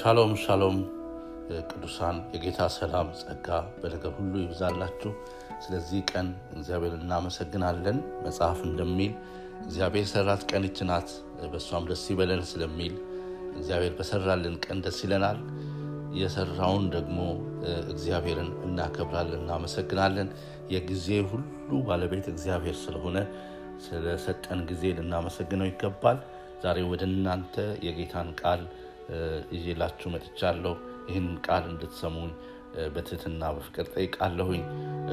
ሻሎም ሻሎም። ቅዱሳን የጌታ ሰላም ጸጋ በነገር ሁሉ ይብዛላችሁ። ስለዚህ ቀን እግዚአብሔር እናመሰግናለን። መጽሐፍ እንደሚል እግዚአብሔር ሰራት ቀን ይህች ናት። በእሷም ደስ ይበለን ስለሚል እግዚአብሔር በሰራልን ቀን ደስ ይለናል። የሰራውን ደግሞ እግዚአብሔርን እናከብራለን እናመሰግናለን። የጊዜ ሁሉ ባለቤት እግዚአብሔር ስለሆነ ስለሰጠን ጊዜ ልናመሰግነው ይገባል። ዛሬ ወደ እናንተ የጌታን ቃል ይዤላችሁ መጥቻለሁ። ይህን ቃል እንድትሰሙኝ በትህትና በፍቅር ጠይቃለሁኝ።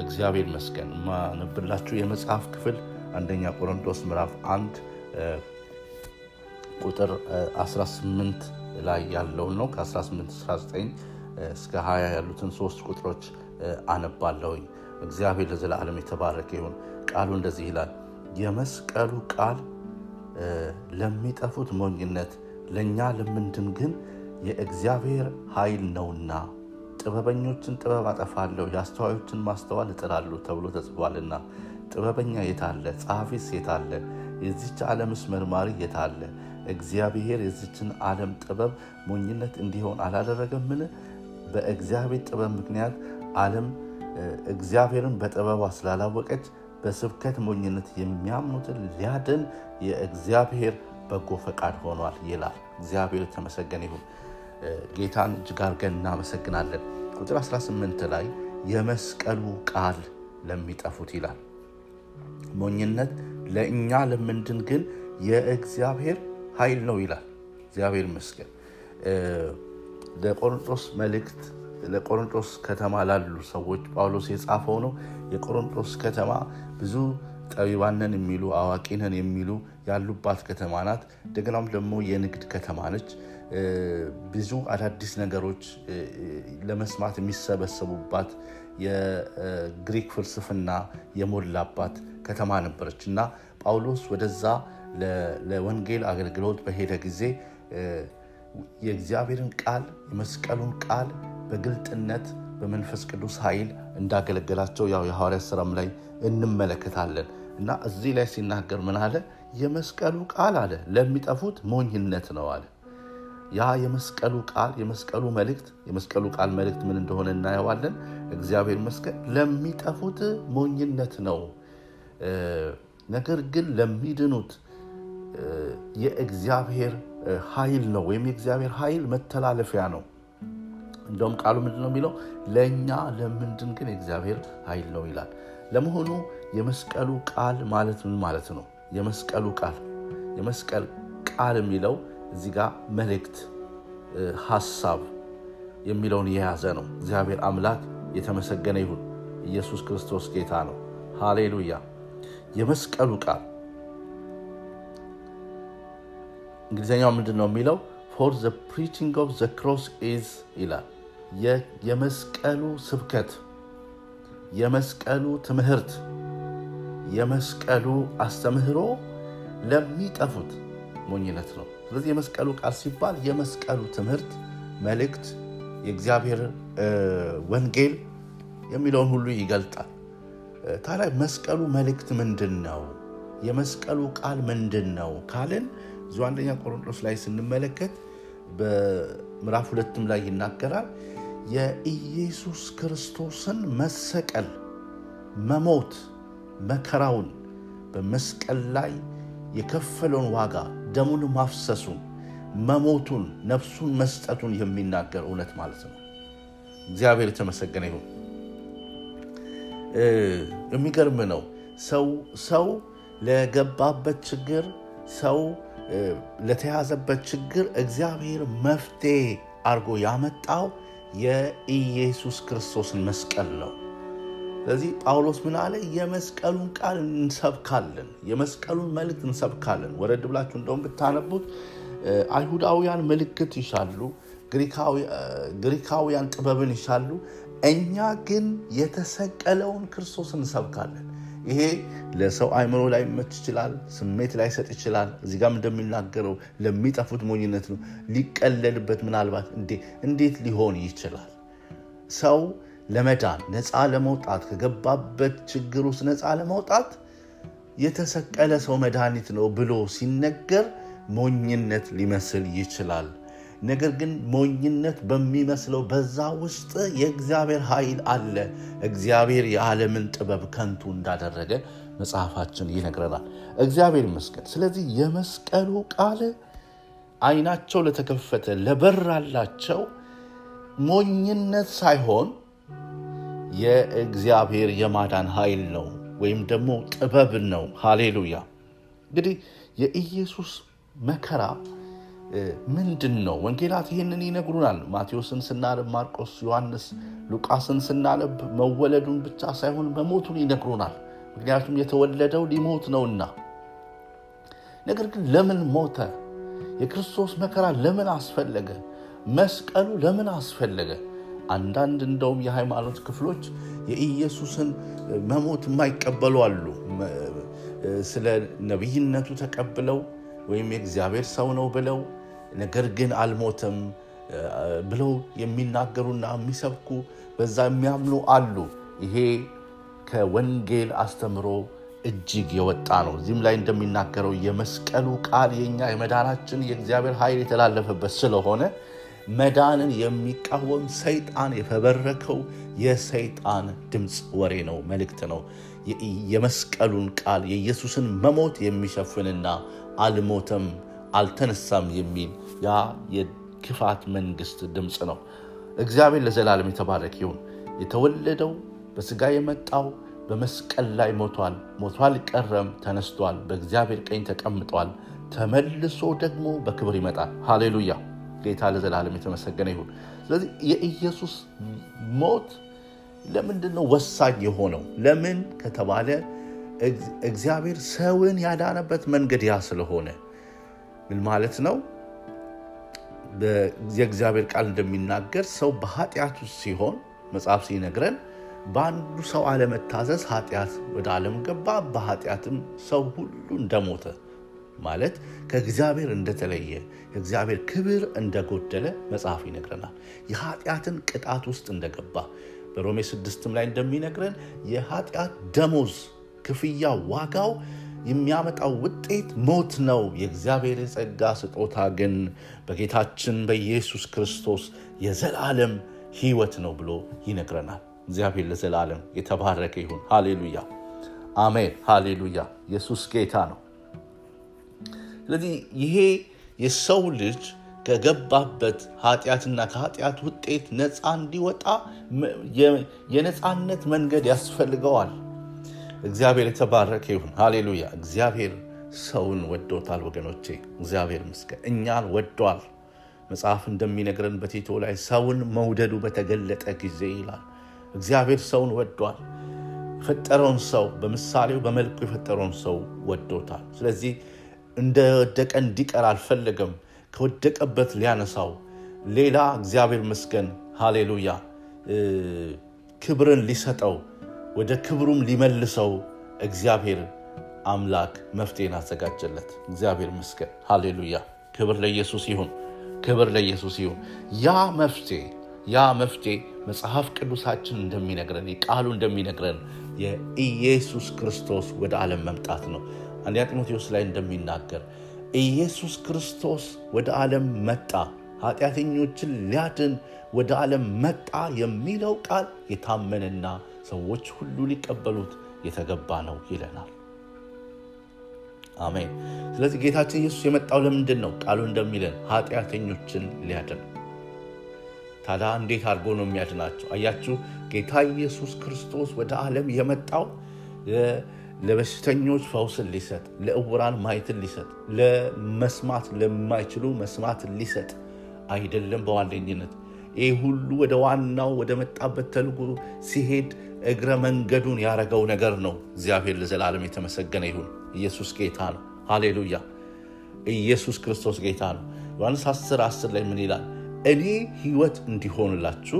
እግዚአብሔር መስገን ማነብላችሁ የመጽሐፍ ክፍል አንደኛ ቆሮንቶስ ምዕራፍ 1 ቁጥር 18 ላይ ያለውን ነው። ከ18 19 እስከ 20 ያሉትን ሶስት ቁጥሮች አነባለሁኝ። እግዚአብሔር ለዘላለም የተባረከ ይሁን። ቃሉ እንደዚህ ይላል። የመስቀሉ ቃል ለሚጠፉት ሞኝነት ለእኛ ለምንድን ግን የእግዚአብሔር ኃይል ነውና? ጥበበኞችን ጥበብ አጠፋለሁ የአስተዋዮችን ማስተዋል እጥላሉ ተብሎ ተጽፏልና። ጥበበኛ የታለ ጸሐፊስ የታለ የዚች ዓለምስ መርማሪ የታለ እግዚአብሔር የዚችን ዓለም ጥበብ ሞኝነት እንዲሆን አላደረገምን? በእግዚአብሔር ጥበብ ምክንያት ዓለም እግዚአብሔርን በጥበቧ ስላላወቀች በስብከት ሞኝነት የሚያምኑትን ሊያድን የእግዚአብሔር በጎ ፈቃድ ሆኗል ይላል። እግዚአብሔር የተመሰገነ ይሁን። ጌታን እጅግ እናመሰግናለን። ቁጥር 18 ላይ የመስቀሉ ቃል ለሚጠፉት ይላል። ሞኝነት ለእኛ ለምንድን ግን የእግዚአብሔር ኃይል ነው ይላል። እግዚአብሔር ይመስገን። ለቆሮንጦስ መልእክት ለቆሮንጦስ ከተማ ላሉ ሰዎች ጳውሎስ የጻፈው ነው። የቆሮንጦስ ከተማ ብዙ ጠቢባነን የሚሉ አዋቂነን የሚሉ ያሉባት ከተማ ናት። እንደገናም ደግሞ የንግድ ከተማ ነች። ብዙ አዳዲስ ነገሮች ለመስማት የሚሰበሰቡባት የግሪክ ፍልስፍና የሞላባት ከተማ ነበረች እና ጳውሎስ ወደዛ ለወንጌል አገልግሎት በሄደ ጊዜ የእግዚአብሔርን ቃል የመስቀሉን ቃል በግልጥነት በመንፈስ ቅዱስ ኃይል እንዳገለገላቸው ያው የሐዋርያ ስራም ላይ እንመለከታለን እና እዚህ ላይ ሲናገር ምን አለ? የመስቀሉ ቃል አለ ለሚጠፉት ሞኝነት ነው አለ። ያ የመስቀሉ ቃል የመስቀሉ መልእክት የመስቀሉ ቃል መልእክት ምን እንደሆነ እናየዋለን። እግዚአብሔር መስቀል ለሚጠፉት ሞኝነት ነው። ነገር ግን ለሚድኑት የእግዚአብሔር ኃይል ነው ወይም የእግዚአብሔር ኃይል መተላለፊያ ነው። እንደውም ቃሉ ምንድን ነው የሚለው? ለእኛ ለምንድን ግን የእግዚአብሔር ኃይል ነው ይላል። ለመሆኑ የመስቀሉ ቃል ማለት ምን ማለት ነው? የመስቀሉ ቃል። የመስቀል ቃል የሚለው እዚህ ጋር መልእክት ሀሳብ የሚለውን የያዘ ነው። እግዚአብሔር አምላክ የተመሰገነ ይሁን። ኢየሱስ ክርስቶስ ጌታ ነው። ሃሌሉያ። የመስቀሉ ቃል እንግሊዝኛው ምንድን ነው የሚለው? for the preaching of the cross is ይላል። የመስቀሉ ስብከት የመስቀሉ ትምህርት የመስቀሉ አስተምህሮ ለሚጠፉት ሞኝነት ነው። ስለዚህ የመስቀሉ ቃል ሲባል የመስቀሉ ትምህርት መልእክት የእግዚአብሔር ወንጌል የሚለውን ሁሉ ይገልጣል። ታዲያ መስቀሉ መልእክት ምንድን ነው የመስቀሉ ቃል ምንድን ነው ካልን እዙ አንደኛ ቆሮንጦስ ላይ ስንመለከት በምዕራፍ ሁለትም ላይ ይናገራል። የኢየሱስ ክርስቶስን መሰቀል መሞት መከራውን በመስቀል ላይ የከፈለውን ዋጋ ደሙን ማፍሰሱን መሞቱን ነፍሱን መስጠቱን የሚናገር እውነት ማለት ነው። እግዚአብሔር የተመሰገነ ይሁን። የሚገርም ነው። ሰው ለገባበት ችግር ሰው ለተያዘበት ችግር እግዚአብሔር መፍትሄ አድርጎ ያመጣው የኢየሱስ ክርስቶስን መስቀል ነው ስለዚህ ጳውሎስ ምን አለ? የመስቀሉን ቃል እንሰብካለን የመስቀሉን መልእክት እንሰብካለን። ወረድ ብላችሁ እንደውም ብታነቡት አይሁዳውያን ምልክት ይሻሉ ግሪካውያን ጥበብን ይሻሉ። እኛ ግን የተሰቀለውን ክርስቶስ እንሰብካለን። ይሄ ለሰው አይምሮ ላይ መች ይችላል ስሜት ላይ ሰጥ ይችላል። እዚህ ጋም እንደሚናገረው ለሚጠፉት ሞኝነት ነው። ሊቀለልበት ምናልባት እንዴት ሊሆን ይችላል? ሰው ለመዳን ነፃ ለመውጣት ከገባበት ችግር ውስጥ ነፃ ለመውጣት የተሰቀለ ሰው መድኃኒት ነው ብሎ ሲነገር ሞኝነት ሊመስል ይችላል ነገር ግን ሞኝነት በሚመስለው በዛ ውስጥ የእግዚአብሔር ኃይል አለ። እግዚአብሔር የዓለምን ጥበብ ከንቱ እንዳደረገ መጽሐፋችን ይነግረናል። እግዚአብሔር ይመስገን። ስለዚህ የመስቀሉ ቃል ዓይናቸው ለተከፈተ ለበራላቸው ሞኝነት ሳይሆን የእግዚአብሔር የማዳን ኃይል ነው ወይም ደግሞ ጥበብ ነው። ሃሌሉያ። እንግዲህ የኢየሱስ መከራ ምንድን ነው? ወንጌላት ይህንን ይነግሩናል። ማቴዎስን ስናነብ፣ ማርቆስ፣ ዮሐንስ፣ ሉቃስን ስናነብ መወለዱን ብቻ ሳይሆን መሞቱን ይነግሩናል። ምክንያቱም የተወለደው ሊሞት ነውና። ነገር ግን ለምን ሞተ? የክርስቶስ መከራ ለምን አስፈለገ? መስቀሉ ለምን አስፈለገ? አንዳንድ እንደውም የሃይማኖት ክፍሎች የኢየሱስን መሞት የማይቀበሉ አሉ። ስለ ነቢይነቱ ተቀብለው ወይም የእግዚአብሔር ሰው ነው ብለው ነገር ግን አልሞተም ብለው የሚናገሩና የሚሰብኩ በዛ የሚያምኑ አሉ። ይሄ ከወንጌል አስተምሮ እጅግ የወጣ ነው። እዚህም ላይ እንደሚናገረው የመስቀሉ ቃል የኛ የመዳናችን የእግዚአብሔር ኃይል የተላለፈበት ስለሆነ መዳንን የሚቃወም ሰይጣን የፈበረከው የሰይጣን ድምፅ ወሬ ነው፣ መልእክት ነው። የመስቀሉን ቃል የኢየሱስን መሞት የሚሸፍንና አልሞተም አልተነሳም የሚል ያ የክፋት መንግስት ድምፅ ነው። እግዚአብሔር ለዘላለም የተባረክ ይሁን። የተወለደው በስጋ የመጣው በመስቀል ላይ ሞቷል፣ ሞቷል፣ ቀረም፣ ተነስቷል፣ በእግዚአብሔር ቀኝ ተቀምጧል። ተመልሶ ደግሞ በክብር ይመጣል። ሃሌሉያ! ጌታ ለዘላለም የተመሰገነ ይሁን። ስለዚህ የኢየሱስ ሞት ለምንድን ነው ወሳኝ የሆነው? ለምን ከተባለ እግዚአብሔር ሰውን ያዳነበት መንገድ ያ ስለሆነ ምን ማለት ነው? የእግዚአብሔር ቃል እንደሚናገር ሰው በኃጢአት ሲሆን መጽሐፍ ሲነግረን በአንዱ ሰው አለመታዘዝ ኃጢአት ወደ ዓለም ገባ፣ በኃጢአትም ሰው ሁሉ እንደሞተ ማለት ከእግዚአብሔር እንደተለየ የእግዚአብሔር ክብር እንደጎደለ መጽሐፍ ይነግረናል። የኃጢአትን ቅጣት ውስጥ እንደገባ በሮሜ ስድስትም ላይ እንደሚነግረን የኃጢአት ደሞዝ ክፍያ ዋጋው የሚያመጣው ውጤት ሞት ነው። የእግዚአብሔር የጸጋ ስጦታ ግን በጌታችን በኢየሱስ ክርስቶስ የዘላለም ሕይወት ነው ብሎ ይነግረናል። እግዚአብሔር ለዘላለም የተባረከ ይሁን። ሃሌሉያ፣ አሜን፣ ሃሌሉያ። ኢየሱስ ጌታ ነው። ስለዚህ ይሄ የሰው ልጅ ከገባበት ኃጢአትና ከኃጢአት ውጤት ነፃ እንዲወጣ የነፃነት መንገድ ያስፈልገዋል። እግዚአብሔር የተባረከ ይሁን። ሃሌሉያ። እግዚአብሔር ሰውን ወዶታል ወገኖቼ፣ እግዚአብሔር ይመስገን። እኛን ወዷል። መጽሐፍ እንደሚነግረን በቲቶ ላይ ሰውን መውደዱ በተገለጠ ጊዜ ይላል። እግዚአብሔር ሰውን ወዷል። የፈጠረውን ሰው በምሳሌው በመልኩ የፈጠረውን ሰው ወዶታል። ስለዚህ እንደወደቀ እንዲቀር አልፈለገም። ከወደቀበት ሊያነሳው ሌላ እግዚአብሔር ይመስገን ሃሌሉያ ክብርን ሊሰጠው ወደ ክብሩም ሊመልሰው እግዚአብሔር አምላክ መፍትሄን አዘጋጀለት። እግዚአብሔር ይመስገን ሃሌሉያ። ክብር ለኢየሱስ ይሁን፣ ክብር ለኢየሱስ ይሁን። ያ መፍትሄ ያ መፍትሄ መጽሐፍ ቅዱሳችን እንደሚነግረን ቃሉ እንደሚነግረን የኢየሱስ ክርስቶስ ወደ ዓለም መምጣት ነው። አንደኛ ጢሞቴዎስ ላይ እንደሚናገር ኢየሱስ ክርስቶስ ወደ ዓለም መጣ፣ ኃጢአተኞችን ሊያድን ወደ ዓለም መጣ የሚለው ቃል የታመነና ሰዎች ሁሉ ሊቀበሉት የተገባ ነው ይለናል። አሜን። ስለዚህ ጌታችን ኢየሱስ የመጣው ለምንድን ነው? ቃሉ እንደሚለን ኃጢአተኞችን ሊያድን። ታዲያ እንዴት አድርጎ ነው የሚያድናቸው? አያችሁ፣ ጌታ ኢየሱስ ክርስቶስ ወደ ዓለም የመጣው ለበሽተኞች ፈውስን ሊሰጥ፣ ለእውራን ማየትን ሊሰጥ፣ ለመስማት ለማይችሉ መስማትን ሊሰጥ አይደለም። በዋነኝነት ይህ ሁሉ ወደ ዋናው ወደ መጣበት ተልጎ ሲሄድ እግረ መንገዱን ያደረገው ነገር ነው። እግዚአብሔር ለዘላለም የተመሰገነ ይሁን። ኢየሱስ ጌታ ነው። ሃሌሉያ። ኢየሱስ ክርስቶስ ጌታ ነው። ዮሐንስ 10 10 ላይ ምን ይላል? እኔ ሕይወት እንዲሆንላችሁ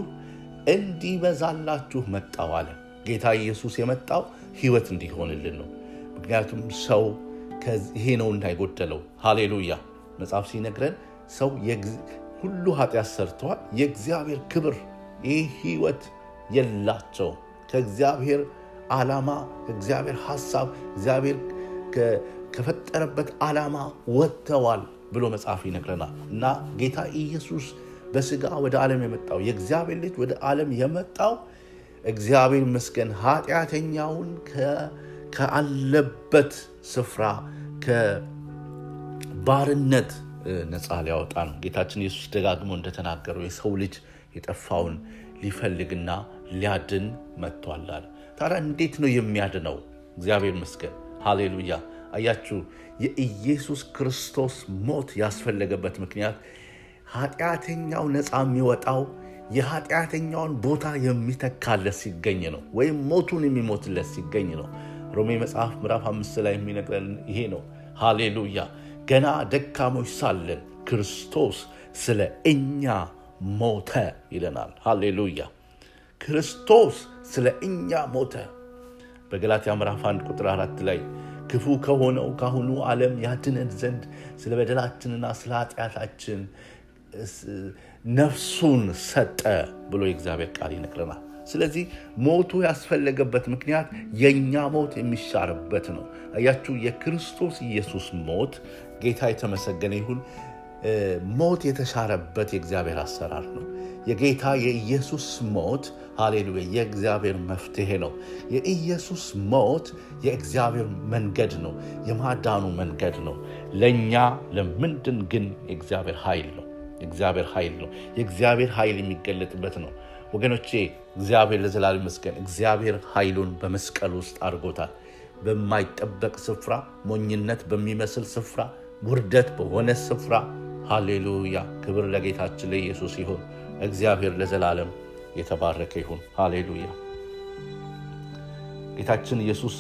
እንዲበዛላችሁ መጣው አለ። ጌታ ኢየሱስ የመጣው ሕይወት እንዲሆንልን ነው። ምክንያቱም ሰው ይሄ ነው እንዳይጎደለው። ሃሌሉያ። መጽሐፍ ሲነግረን ሰው ሁሉ ኃጢአት ሰርተዋል፣ የእግዚአብሔር ክብር ይህ ሕይወት የላቸውም። ከእግዚአብሔር ዓላማ ከእግዚአብሔር ሐሳብ እግዚአብሔር ከፈጠረበት ዓላማ ወጥተዋል። ብሎ መጽሐፍ ይነግረናል። እና ጌታ ኢየሱስ በስጋ ወደ ዓለም የመጣው የእግዚአብሔር ልጅ ወደ ዓለም የመጣው እግዚአብሔር ይመስገን ኃጢአተኛውን ከአለበት ስፍራ ከባርነት ነፃ ሊያወጣ ነው። ጌታችን ኢየሱስ ደጋግሞ እንደተናገረው የሰው ልጅ የጠፋውን ሊፈልግና ሊያድን መጥቷል አለ። ታዲያ እንዴት ነው የሚያድነው? እግዚአብሔር ይመስገን ሃሌሉያ። አያችሁ የኢየሱስ ክርስቶስ ሞት ያስፈለገበት ምክንያት ኃጢአተኛው ነፃ የሚወጣው የኃጢአተኛውን ቦታ የሚተካለት ሲገኝ ነው፣ ወይም ሞቱን የሚሞትለት ሲገኝ ነው። ሮሜ መጽሐፍ ምዕራፍ አምስት ላይ የሚነግረን ይሄ ነው። ሃሌሉያ ገና ደካሞች ሳለን ክርስቶስ ስለ እኛ ሞተ ይለናል። ሃሌሉያ ክርስቶስ ስለ እኛ ሞተ። በገላትያ ምዕራፍ 1 ቁጥር 4 ላይ ክፉ ከሆነው ካሁኑ ዓለም ያድነን ዘንድ ስለ በደላችንና ስለ ኃጢአታችን ነፍሱን ሰጠ ብሎ የእግዚአብሔር ቃል ይነግረናል። ስለዚህ ሞቱ ያስፈለገበት ምክንያት የእኛ ሞት የሚሻርበት ነው። አያችሁ የክርስቶስ ኢየሱስ ሞት ጌታ የተመሰገነ ይሁን ሞት የተሻረበት የእግዚአብሔር አሰራር ነው። የጌታ የኢየሱስ ሞት ሃሌሉያ የእግዚአብሔር መፍትሄ ነው። የኢየሱስ ሞት የእግዚአብሔር መንገድ ነው፣ የማዳኑ መንገድ ነው። ለእኛ ለምንድን ግን የእግዚአብሔር ኃይል ነው። የእግዚአብሔር ኃይል ነው። የእግዚአብሔር ኃይል የሚገለጥበት ነው። ወገኖቼ እግዚአብሔር ለዘላለም ይመስገን። እግዚአብሔር ኃይሉን በመስቀል ውስጥ አድርጎታል። በማይጠበቅ ስፍራ፣ ሞኝነት በሚመስል ስፍራ፣ ውርደት በሆነ ስፍራ ሃሌሉያ ክብር ለጌታችን ለኢየሱስ ይሁን። እግዚአብሔር ለዘላለም የተባረከ ይሁን። ሃሌሉያ ጌታችን ኢየሱስ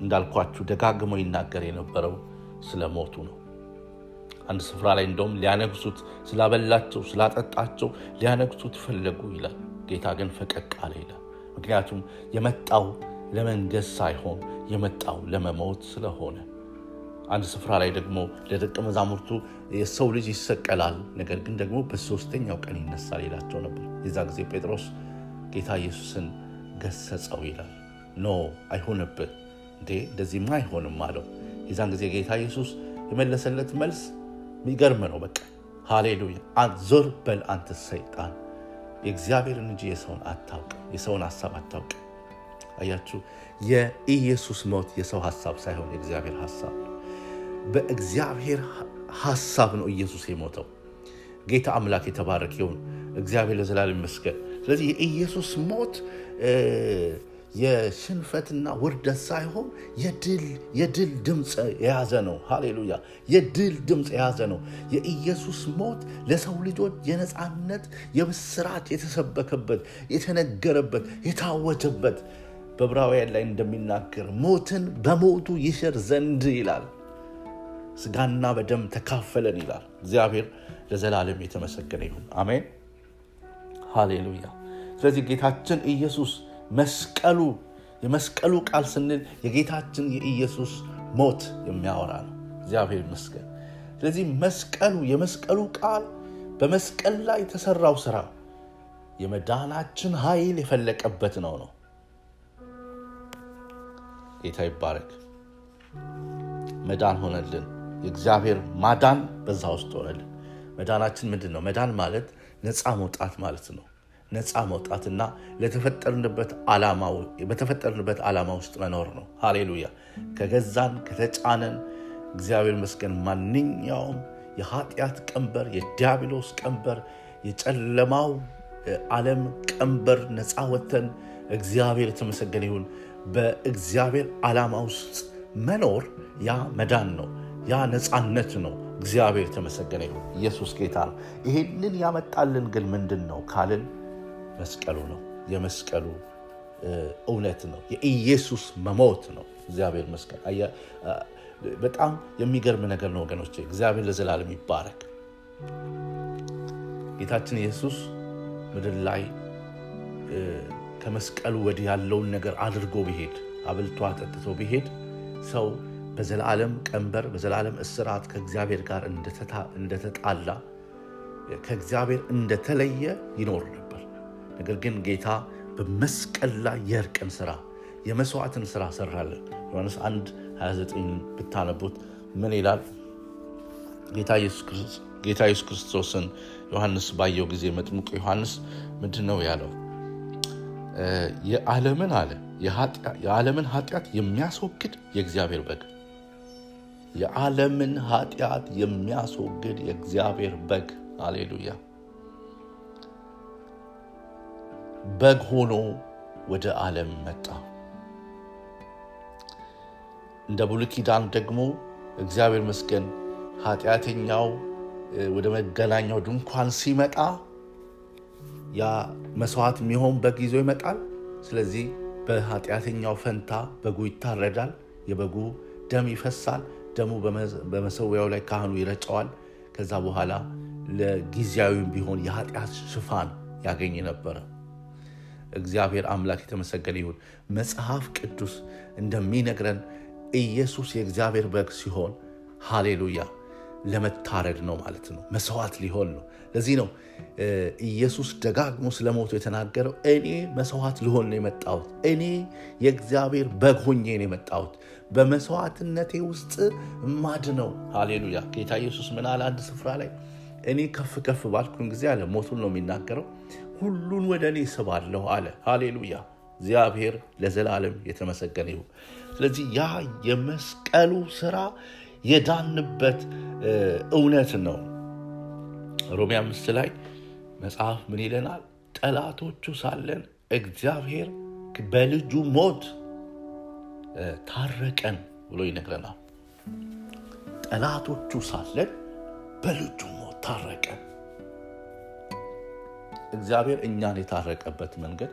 እንዳልኳችሁ ደጋግሞ ይናገር የነበረው ስለ ሞቱ ነው። አንድ ስፍራ ላይ እንደውም ሊያነግሱት ስላበላቸው ስላጠጣቸው ሊያነግሱት ፈለጉ ይላል። ጌታ ግን ፈቀቅ አለ ይላል። ምክንያቱም የመጣው ለመንገስ ሳይሆን የመጣው ለመሞት ስለሆነ አንድ ስፍራ ላይ ደግሞ ለደቀ መዛሙርቱ የሰው ልጅ ይሰቀላል፣ ነገር ግን ደግሞ በሶስተኛው ቀን ይነሳል ይላቸው ነበር። የዛ ጊዜ ጴጥሮስ ጌታ ኢየሱስን ገሰጸው ይላል። ኖ አይሆንብህ እንዴ እንደዚህማ አይሆንም አለው። የዛን ጊዜ ጌታ ኢየሱስ የመለሰለት መልስ የሚገርም ነው። በቃ ሃሌሉያ። ዞር በል አንተ ሰይጣን፣ የእግዚአብሔርን እንጂ የሰውን አታውቅም፣ የሰውን ሀሳብ አታውቅም። አያችሁ፣ የኢየሱስ ሞት የሰው ሀሳብ ሳይሆን የእግዚአብሔር ሀሳብ ነው። በእግዚአብሔር ሀሳብ ነው ኢየሱስ የሞተው። ጌታ አምላክ የተባረክ ይሁን። እግዚአብሔር ለዘላለም ይመስገን። ስለዚህ የኢየሱስ ሞት የሽንፈትና ውርደት ሳይሆን የድል ድምፅ የያዘ ነው። ሃሌሉያ! የድል ድምፅ የያዘ ነው። የኢየሱስ ሞት ለሰው ልጆች የነፃነት የብስራት የተሰበከበት፣ የተነገረበት፣ የታወጀበት በዕብራውያን ላይ እንደሚናገር ሞትን በሞቱ ይሽር ዘንድ ይላል። ስጋና በደም ተካፈለን ይላል። እግዚአብሔር ለዘላለም የተመሰገነ ይሁን። አሜን፣ ሃሌሉያ። ስለዚህ ጌታችን ኢየሱስ መስቀሉ የመስቀሉ ቃል ስንል የጌታችን የኢየሱስ ሞት የሚያወራ ነው። እግዚአብሔር ይመስገን። ስለዚህ መስቀሉ የመስቀሉ ቃል በመስቀል ላይ የተሰራው ስራ የመዳናችን ኃይል የፈለቀበት ነው ነው ጌታ ይባረክ። መዳን ሆነልን። የእግዚአብሔር ማዳን በዛ ውስጥ ሆነልን። መዳናችን ምንድን ነው? መዳን ማለት ነፃ መውጣት ማለት ነው። ነፃ መውጣትና በተፈጠርንበት ዓላማ ውስጥ መኖር ነው። ሃሌሉያ። ከገዛን ከተጫነን እግዚአብሔር ይመስገን ማንኛውም የኃጢአት ቀንበር፣ የዲያብሎስ ቀንበር፣ የጨለማው ዓለም ቀንበር ነፃ ወጥተን እግዚአብሔር የተመሰገነ ይሁን በእግዚአብሔር ዓላማ ውስጥ መኖር ያ መዳን ነው። ያ ነፃነት ነው። እግዚአብሔር የተመሰገነ ይሁን። ኢየሱስ ጌታ ነው። ይሄንን ያመጣልን ግን ምንድን ነው ካልን መስቀሉ ነው። የመስቀሉ እውነት ነው። የኢየሱስ መሞት ነው። እግዚአብሔር መስቀል በጣም የሚገርም ነገር ነው ወገኖች። እግዚአብሔር ለዘላለም ይባረክ። ጌታችን ኢየሱስ ምድር ላይ ከመስቀሉ ወዲህ ያለውን ነገር አድርጎ ቢሄድ አብልቶ አጠጥቶ ቢሄድ ሰው በዘላለም ቀንበር በዘላለም እስራት ከእግዚአብሔር ጋር እንደተጣላ ከእግዚአብሔር እንደተለየ ይኖር ነበር። ነገር ግን ጌታ በመስቀል ላይ የእርቅን ስራ የመስዋዕትን ስራ ሰራለን። ዮሐንስ 1 29 ብታነቡት ምን ይላል? ጌታ ኢየሱስ ክርስቶስን ዮሐንስ ባየው ጊዜ መጥምቁ ዮሐንስ ምንድን ነው ያለው? የዓለምን አለ የዓለምን ኃጢአት የሚያስወግድ የእግዚአብሔር በግ የዓለምን ኃጢአት የሚያስወግድ የእግዚአብሔር በግ አሌሉያ በግ ሆኖ ወደ ዓለም መጣ። እንደ ብሉይ ኪዳን ደግሞ እግዚአብሔር መስገን ኃጢአተኛው ወደ መገናኛው ድንኳን ሲመጣ ያ መስዋዕት የሚሆን በግ ይዞ ይመጣል። ስለዚህ በኃጢአተኛው ፈንታ በጉ ይታረዳል። የበጉ ደም ይፈሳል። ደሙ በመሰዊያው ላይ ካህኑ ይረጨዋል። ከዛ በኋላ ለጊዜያዊም ቢሆን የኃጢአት ሽፋን ያገኝ ነበረ። እግዚአብሔር አምላክ የተመሰገነ ይሁን። መጽሐፍ ቅዱስ እንደሚነግረን ኢየሱስ የእግዚአብሔር በግ ሲሆን ሃሌሉያ ለመታረድ ነው ማለት ነው። መስዋዕት ሊሆን ነው። ለዚህ ነው ኢየሱስ ደጋግሞ ስለ የተናገረው እኔ መስዋዕት ልሆን ነው የመጣሁት፣ እኔ የእግዚአብሔር በግ ሆኜ ነው የመጣሁት፣ በመስዋዕትነቴ ውስጥ ማድነው። ሃሌሉያ ጌታ ኢየሱስ ምን አለ አንድ ስፍራ ላይ እኔ ከፍ ከፍ ባልኩን ጊዜ አለ ሞቱን ነው የሚናገረው ሁሉን ወደ እኔ ስባለሁ አለ። ሃሌሉያ እግዚአብሔር ለዘላለም የተመሰገነ ይሁን። ስለዚህ ያ የመስቀሉ ስራ የዳንበት እውነት ነው። ሮሜ አምስት ላይ መጽሐፍ ምን ይለናል? ጠላቶቹ ሳለን እግዚአብሔር በልጁ ሞት ታረቀን ብሎ ይነግረናል። ጠላቶቹ ሳለን በልጁ ሞት ታረቀን። እግዚአብሔር እኛን የታረቀበት መንገድ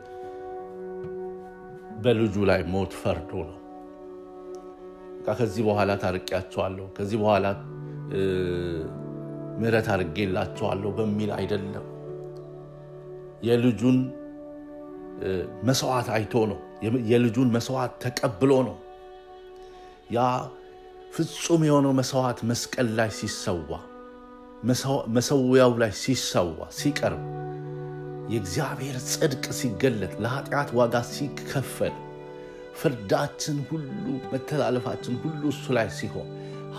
በልጁ ላይ ሞት ፈርዶ ነው። ከዚህ በኋላ ታርቄያቸዋለሁ፣ ከዚህ በኋላ ምሕረት አድርጌላቸዋለሁ በሚል አይደለም። የልጁን መስዋዕት አይቶ ነው። የልጁን መስዋዕት ተቀብሎ ነው። ያ ፍጹም የሆነው መስዋዕት መስቀል ላይ ሲሰዋ፣ መሰዊያው ላይ ሲሰዋ ሲቀርብ የእግዚአብሔር ጽድቅ ሲገለጥ ለኃጢአት ዋጋ ሲከፈል ፍርዳችን ሁሉ መተላለፋችን ሁሉ እሱ ላይ ሲሆን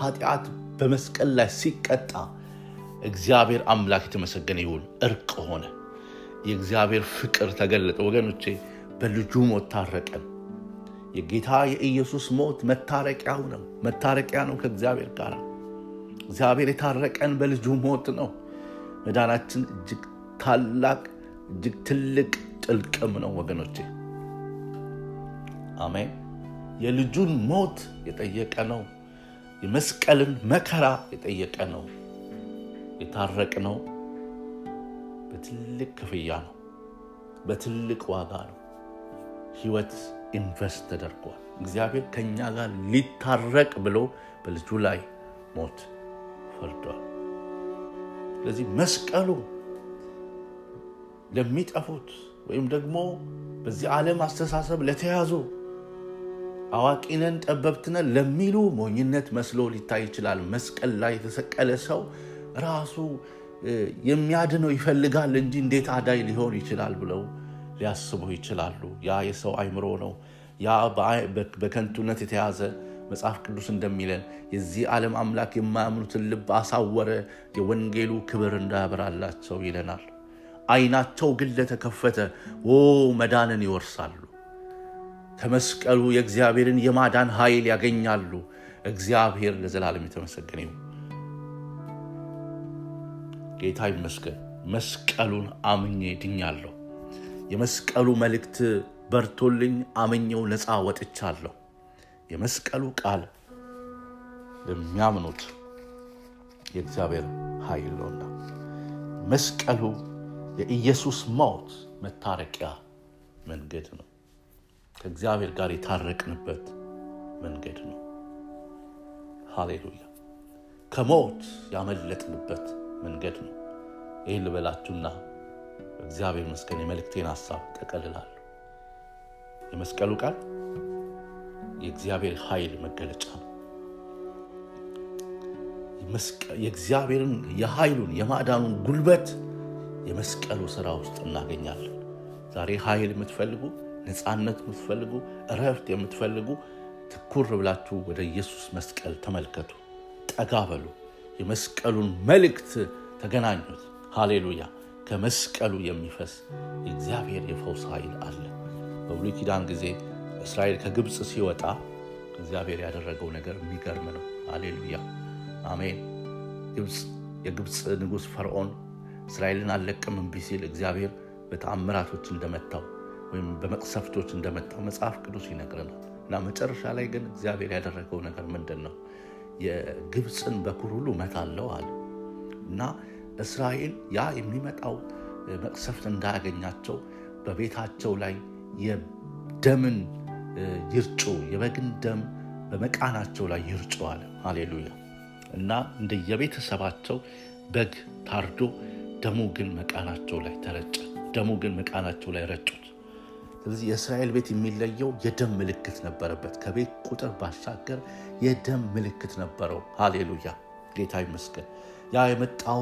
ኃጢአት በመስቀል ላይ ሲቀጣ እግዚአብሔር አምላክ የተመሰገነ ይሁን። እርቅ ሆነ። የእግዚአብሔር ፍቅር ተገለጠ። ወገኖቼ በልጁ ሞት ታረቀን። የጌታ የኢየሱስ ሞት መታረቂያው ነው። መታረቂያ ነው ከእግዚአብሔር ጋር። እግዚአብሔር የታረቀን በልጁ ሞት ነው። መዳናችን እጅግ ታላቅ እጅግ ትልቅ ጥልቅም ነው ወገኖቼ። አሜን። የልጁን ሞት የጠየቀ ነው። የመስቀልን መከራ የጠየቀ ነው። የታረቅ ነው። በትልቅ ክፍያ ነው። በትልቅ ዋጋ ነው። ህይወት ኢንቨስት ተደርጓል። እግዚአብሔር ከእኛ ጋር ሊታረቅ ብሎ በልጁ ላይ ሞት ፈርዷል። ስለዚህ መስቀሉ ለሚጠፉት ወይም ደግሞ በዚህ ዓለም አስተሳሰብ ለተያዙ አዋቂነን ጠበብትነን ለሚሉ ሞኝነት መስሎ ሊታይ ይችላል። መስቀል ላይ የተሰቀለ ሰው ራሱ የሚያድነው ይፈልጋል እንጂ እንዴት አዳይ ሊሆን ይችላል ብለው ሊያስቡ ይችላሉ። ያ የሰው አይምሮ ነው። ያ በከንቱነት የተያዘ መጽሐፍ ቅዱስ እንደሚለን የዚህ ዓለም አምላክ የማያምኑትን ልብ አሳወረ፣ የወንጌሉ ክብር እንዳያበራላቸው ይለናል። አይናቸው ግን ለተከፈተ ኦ መዳንን ይወርሳሉ። ከመስቀሉ የእግዚአብሔርን የማዳን ኃይል ያገኛሉ። እግዚአብሔር ለዘላለም የተመሰገነ ይሁን። ጌታ ይመስገን። መስቀሉን አምኜ ድኛለሁ። የመስቀሉ መልእክት በርቶልኝ አምኜው ነፃ ወጥቻለሁ። የመስቀሉ ቃል ለሚያምኑት የእግዚአብሔር ኃይል ነውና መስቀሉ የኢየሱስ ሞት መታረቂያ መንገድ ነው። ከእግዚአብሔር ጋር የታረቅንበት መንገድ ነው። ሃሌሉያ! ከሞት ያመለጥንበት መንገድ ነው። ይህን ልበላችሁና እግዚአብሔር መስገን የመልእክቴን ሀሳብ ጠቀልላለሁ። የመስቀሉ ቃል የእግዚአብሔር ኃይል መገለጫ ነው። የእግዚአብሔርን የኃይሉን የማዳኑን ጉልበት የመስቀሉ ስራ ውስጥ እናገኛለን። ዛሬ ኃይል የምትፈልጉ ነፃነት የምትፈልጉ እረፍት የምትፈልጉ ትኩር ብላችሁ ወደ ኢየሱስ መስቀል ተመልከቱ፣ ጠጋ በሉ። የመስቀሉን መልእክት ተገናኙት። ሃሌሉያ! ከመስቀሉ የሚፈስ የእግዚአብሔር የፈውስ ኃይል አለ። በብሉይ ኪዳን ጊዜ እስራኤል ከግብፅ ሲወጣ እግዚአብሔር ያደረገው ነገር የሚገርም ነው። ሃሌሉያ! አሜን። ግብፅ የግብፅ ንጉሥ ፈርዖን እስራኤልን አልለቅም እምቢ ሲል እግዚአብሔር በተአምራቶች እንደመታው ወይም በመቅሰፍቶች እንደመታው መጽሐፍ ቅዱስ ይነግረናል። እና መጨረሻ ላይ ግን እግዚአብሔር ያደረገው ነገር ምንድን ነው? የግብፅን በኩር ሁሉ እመታለሁ አለ እና እስራኤል ያ የሚመጣው መቅሰፍት እንዳያገኛቸው በቤታቸው ላይ የደምን ይርጩ፣ የበግን ደም በመቃናቸው ላይ ይርጩ አለ። ሃሌሉያ እና እንደ የቤተሰባቸው በግ ታርዶ ደሙ ግን መቃናቸው ላይ ተረጨ። ደሙ ግን መቃናቸው ላይ ረጩት። ስለዚህ የእስራኤል ቤት የሚለየው የደም ምልክት ነበረበት። ከቤት ቁጥር ባሻገር የደም ምልክት ነበረው። ሃሌሉያ ጌታ ይመስገን። ያ የመጣው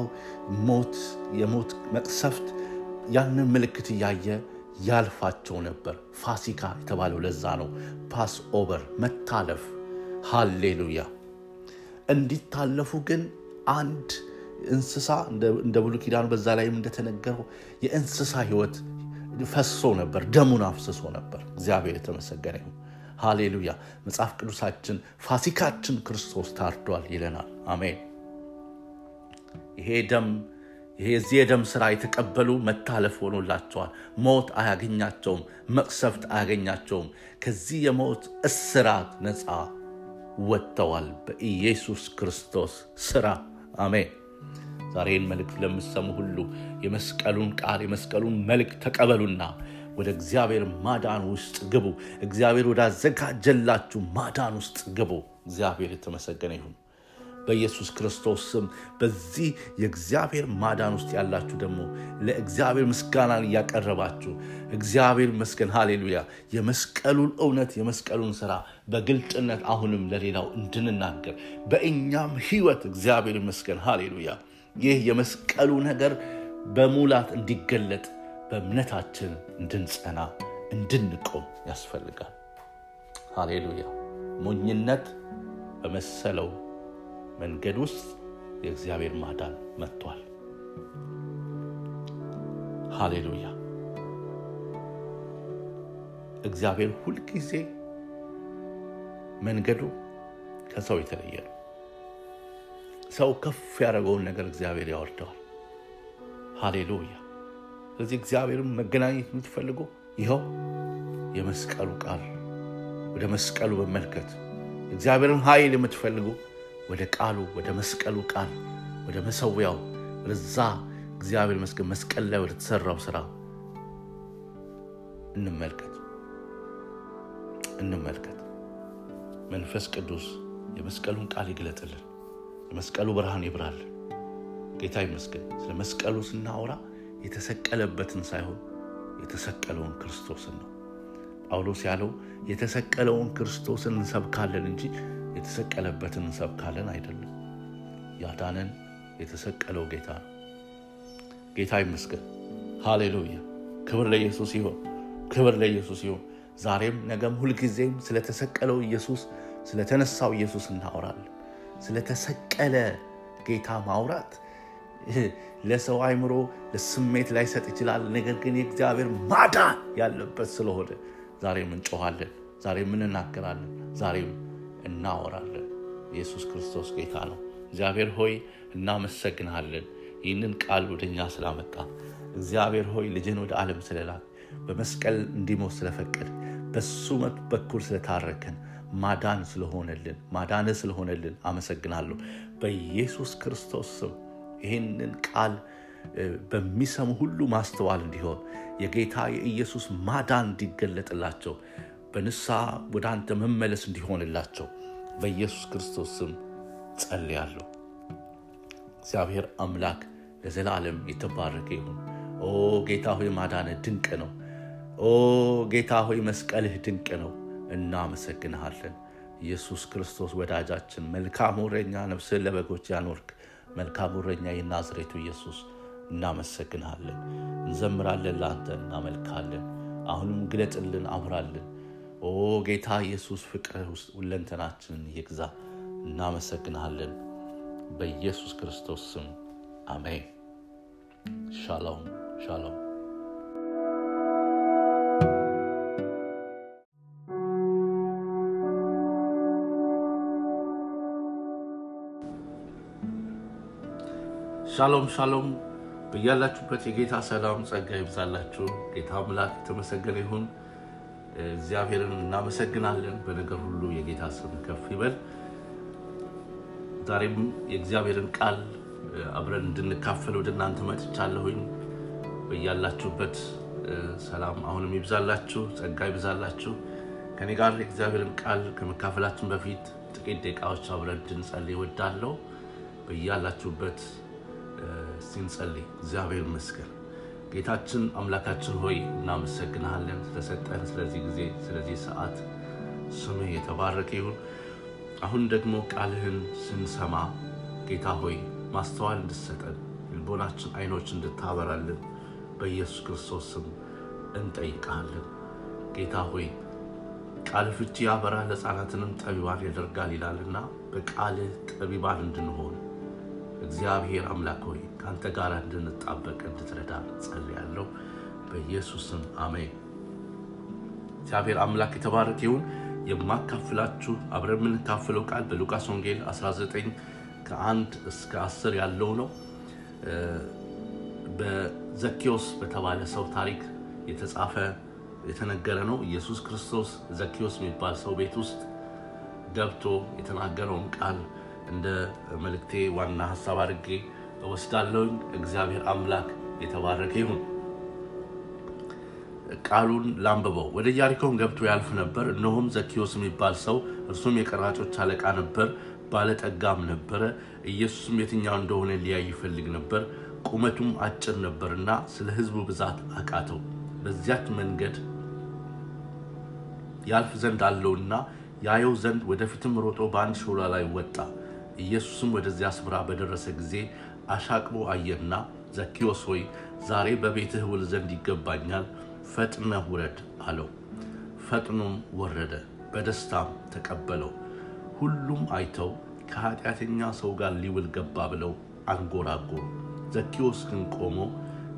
ሞት የሞት መቅሰፍት ያንን ምልክት እያየ ያልፋቸው ነበር። ፋሲካ የተባለው ለዛ ነው። Passover መታለፍ። ሃሌሉያ እንዲታለፉ ግን አንድ እንስሳ እንደ ብሉይ ኪዳኑ በዛ ላይም እንደተነገረው የእንስሳ ሕይወት ፈሶ ነበር፣ ደሙን አፍስሶ ነበር። እግዚአብሔር የተመሰገነ ይሁን። ሃሌሉያ መጽሐፍ ቅዱሳችን ፋሲካችን ክርስቶስ ታርዷል ይለናል። አሜን። ይሄ ደም ይሄ የዚህ የደም ስራ የተቀበሉ መታለፍ ሆኖላቸዋል። ሞት አያገኛቸውም፣ መቅሰፍት አያገኛቸውም። ከዚህ የሞት እስራት ነፃ ወጥተዋል በኢየሱስ ክርስቶስ ስራ። አሜን። ዛሬን መልእክት ለምሰሙ ሁሉ የመስቀሉን ቃል የመስቀሉን መልእክት ተቀበሉና ወደ እግዚአብሔር ማዳን ውስጥ ግቡ። እግዚአብሔር ወዳዘጋጀላችሁ ማዳን ውስጥ ግቡ። እግዚአብሔር የተመሰገነ ይሁን። በኢየሱስ ክርስቶስ ስም በዚህ የእግዚአብሔር ማዳን ውስጥ ያላችሁ ደግሞ ለእግዚአብሔር ምስጋናን እያቀረባችሁ እግዚአብሔር ይመስገን፣ ሃሌሉያ የመስቀሉን እውነት የመስቀሉን ስራ በግልጥነት አሁንም ለሌላው እንድንናገር በእኛም ህይወት እግዚአብሔር ይመስገን፣ ሃሌሉያ ይህ የመስቀሉ ነገር በሙላት እንዲገለጥ በእምነታችን እንድንጸና እንድንቆም ያስፈልጋል። ሃሌሉያ ሞኝነት በመሰለው መንገድ ውስጥ የእግዚአብሔር ማዳን መጥቷል። ሃሌሉያ እግዚአብሔር ሁልጊዜ መንገዱ ከሰው የተለየ ነው። ሰው ከፍ ያደረገውን ነገር እግዚአብሔር ያወርደዋል። ሃሌሉያ ስለዚህ እግዚአብሔርን መገናኘት የምትፈልጉ ይኸው የመስቀሉ ቃል ወደ መስቀሉ መመልከት እግዚአብሔርን ኃይል የምትፈልጉ ወደ ቃሉ ወደ መስቀሉ ቃል ወደ መሰዊያው ወደዛ እግዚአብሔር መስቀል መስቀል ላይ ወደ ተሰራው ስራ እንመልከት እንመልከት። መንፈስ ቅዱስ የመስቀሉን ቃል ይግለጥልን፣ የመስቀሉ ብርሃን ይብራልን። ጌታ ይመስገን። ስለ መስቀሉ ስናወራ የተሰቀለበትን ሳይሆን የተሰቀለውን ክርስቶስን ነው። ጳውሎስ ያለው የተሰቀለውን ክርስቶስን እንሰብካለን እንጂ የተሰቀለበትን እንሰብካለን አይደለም። ያዳነን የተሰቀለው ጌታ ነው። ጌታ ይመስገን። ሃሌሉያ። ክብር ለኢየሱስ ይሆን፣ ክብር ለኢየሱስ ይሆን። ዛሬም ነገም ሁልጊዜም ስለተሰቀለው ኢየሱስ ስለተነሳው ኢየሱስ እናወራለን። ስለተሰቀለ ጌታ ማውራት ለሰው አይምሮ ለስሜት ላይሰጥ ይችላል። ነገር ግን የእግዚአብሔር ማዳን ያለበት ስለሆነ ዛሬም እንጮኋለን፣ ዛሬም እንናገራለን፣ ዛሬም እናወራለን። ኢየሱስ ክርስቶስ ጌታ ነው። እግዚአብሔር ሆይ እናመሰግንሃለን፣ ይህንን ቃል ወደኛ ስላመጣ። እግዚአብሔር ሆይ ልጅን ወደ ዓለም ስለላክ በመስቀል እንዲሞት ስለፈቀድ በሱ በኩል ስለታረከን ማዳን ስለሆነልን ማዳን ስለሆነልን አመሰግናለሁ። በኢየሱስ ክርስቶስ ስም ይህንን ቃል በሚሰሙ ሁሉ ማስተዋል እንዲሆን የጌታ የኢየሱስ ማዳን እንዲገለጥላቸው በንስሐ ወደ አንተ መመለስ እንዲሆንላቸው በኢየሱስ ክርስቶስ ስም ጸልያለሁ። እግዚአብሔር አምላክ ለዘላለም የተባረከ ይሁን። ኦ ጌታ ሆይ ማዳን ድንቅ ነው። ኦ ጌታ ሆይ መስቀልህ ድንቅ ነው። እናመሰግንሃለን። ኢየሱስ ክርስቶስ ወዳጃችን፣ መልካም እረኛ፣ ነፍስህን ለበጎች ያኖርክ መልካም እረኛ የናዝሬቱ ኢየሱስ እናመሰግንሃለን። እንዘምራለን፣ ለአንተ እናመልካለን። አሁንም ግለጥልን፣ አብራልን። ኦ ጌታ ኢየሱስ ፍቅርህ ውስጥ ሁለንተናችንን ይግዛ። እናመሰግንሃለን። በኢየሱስ ክርስቶስ ስም አሜን። ሻሎም ሻሎም። ሻሎም ሻሎም። በያላችሁበት የጌታ ሰላም ጸጋ ይብዛላችሁ። ጌታ አምላክ የተመሰገነ ይሁን። እግዚአብሔርን እናመሰግናለን። በነገር ሁሉ የጌታ ስም ከፍ ይበል። ዛሬም የእግዚአብሔርን ቃል አብረን እንድንካፈል ወደ እናንተ መጥቻለሁኝ። በያላችሁበት ሰላም አሁንም ይብዛላችሁ፣ ጸጋ ይብዛላችሁ። ከኔ ጋር የእግዚአብሔርን ቃል ከመካፈላችን በፊት ጥቂት ደቂቃዎች አብረን እንድንጸልይ እወዳለሁ። በያላችሁበት ሲንጸልይ እግዚአብሔር ይመስገን። ጌታችን አምላካችን ሆይ እናመሰግንሃለን ስለሰጠን ስለዚህ ጊዜ ስለዚህ ሰዓት ስምህ የተባረከ ይሁን። አሁን ደግሞ ቃልህን ስንሰማ ጌታ ሆይ ማስተዋል እንድሰጠን ልቦናችን አይኖች እንድታበራልን በኢየሱስ ክርስቶስ ስም እንጠይቃለን። ጌታ ሆይ ቃልህ ፍቺ ያበራል ሕፃናትንም ጠቢባን ያደርጋል ይላልና በቃልህ ጠቢባን እንድንሆን እግዚአብሔር አምላክ ሆይ ከአንተ ጋር እንድንጣበቅ እንድትረዳ ጸልያለሁ። በኢየሱስም አሜን። እግዚአብሔር አምላክ የተባረከ ይሁን። የማካፍላችሁ አብረን የምንካፍለው ቃል በሉቃስ ወንጌል 19 ከ1 እስከ 10 ያለው ነው። በዘኪዎስ በተባለ ሰው ታሪክ የተጻፈ የተነገረ ነው። ኢየሱስ ክርስቶስ ዘኪዎስ የሚባል ሰው ቤት ውስጥ ገብቶ የተናገረውን ቃል እንደ መልእክቴ ዋና ሀሳብ አድርጌ እወስዳለሁኝ። እግዚአብሔር አምላክ የተባረከ ይሁን። ቃሉን ላንብበው። ወደ ኢያሪኮም ገብቶ ያልፍ ነበር። እነሆም ዘኪዎስ የሚባል ሰው እርሱም የቀራጮች አለቃ ነበር፣ ባለጠጋም ነበረ። ኢየሱስም የትኛው እንደሆነ ሊያይ ይፈልግ ነበር፣ ቁመቱም አጭር ነበርና ስለ ሕዝቡ ብዛት አቃተው። በዚያች መንገድ ያልፍ ዘንድ አለውና ያየው ዘንድ ወደፊትም ሮጦ በአንድ ሾላ ላይ ወጣ። ኢየሱስም ወደዚያ ስፍራ በደረሰ ጊዜ አሻቅቦ አየና፣ ዘኪዎስ ሆይ ዛሬ በቤትህ ውል ዘንድ ይገባኛል፣ ፈጥነህ ውረድ አለው። ፈጥኖም ወረደ፣ በደስታም ተቀበለው። ሁሉም አይተው ከኃጢአተኛ ሰው ጋር ሊውል ገባ ብለው አንጎራጎሩ። ዘኪዎስ ግን ቆሞ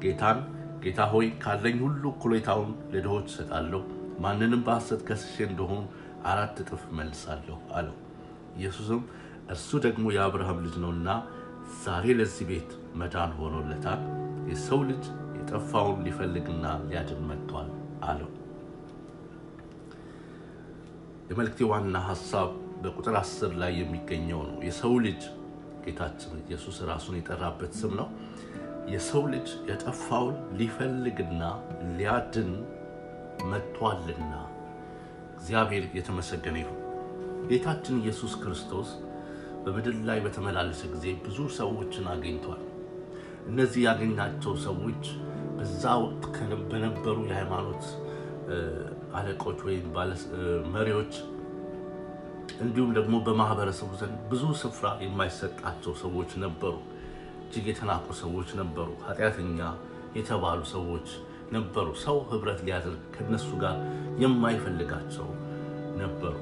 ጌታን ጌታ ሆይ ካለኝ ሁሉ እኩሌታውን ለድሆች እሰጣለሁ፣ ማንንም በሐሰት ከስሼ እንደሆን አራት እጥፍ መልሳለሁ አለው። ኢየሱስም እርሱ ደግሞ የአብርሃም ልጅ ነውና ዛሬ ለዚህ ቤት መዳን ሆኖለታል፣ የሰው ልጅ የጠፋውን ሊፈልግና ሊያድን መጥቷል አለው። የመልእክቴ ዋና ሀሳብ በቁጥር አስር ላይ የሚገኘው ነው። የሰው ልጅ ጌታችን ኢየሱስ ራሱን የጠራበት ስም ነው። የሰው ልጅ የጠፋውን ሊፈልግና ሊያድን መጥቷልና እግዚአብሔር የተመሰገነ ይሁን። ጌታችን ኢየሱስ ክርስቶስ በምድር ላይ በተመላለሰ ጊዜ ብዙ ሰዎችን አግኝቷል። እነዚህ ያገኛቸው ሰዎች በዛ ወቅት በነበሩ የሃይማኖት አለቆች ወይም መሪዎች እንዲሁም ደግሞ በማህበረሰቡ ዘንድ ብዙ ስፍራ የማይሰጣቸው ሰዎች ነበሩ። እጅግ የተናቁ ሰዎች ነበሩ። ኃጢአተኛ የተባሉ ሰዎች ነበሩ። ሰው ህብረት ሊያደርግ ከነሱ ጋር የማይፈልጋቸው ነበሩ።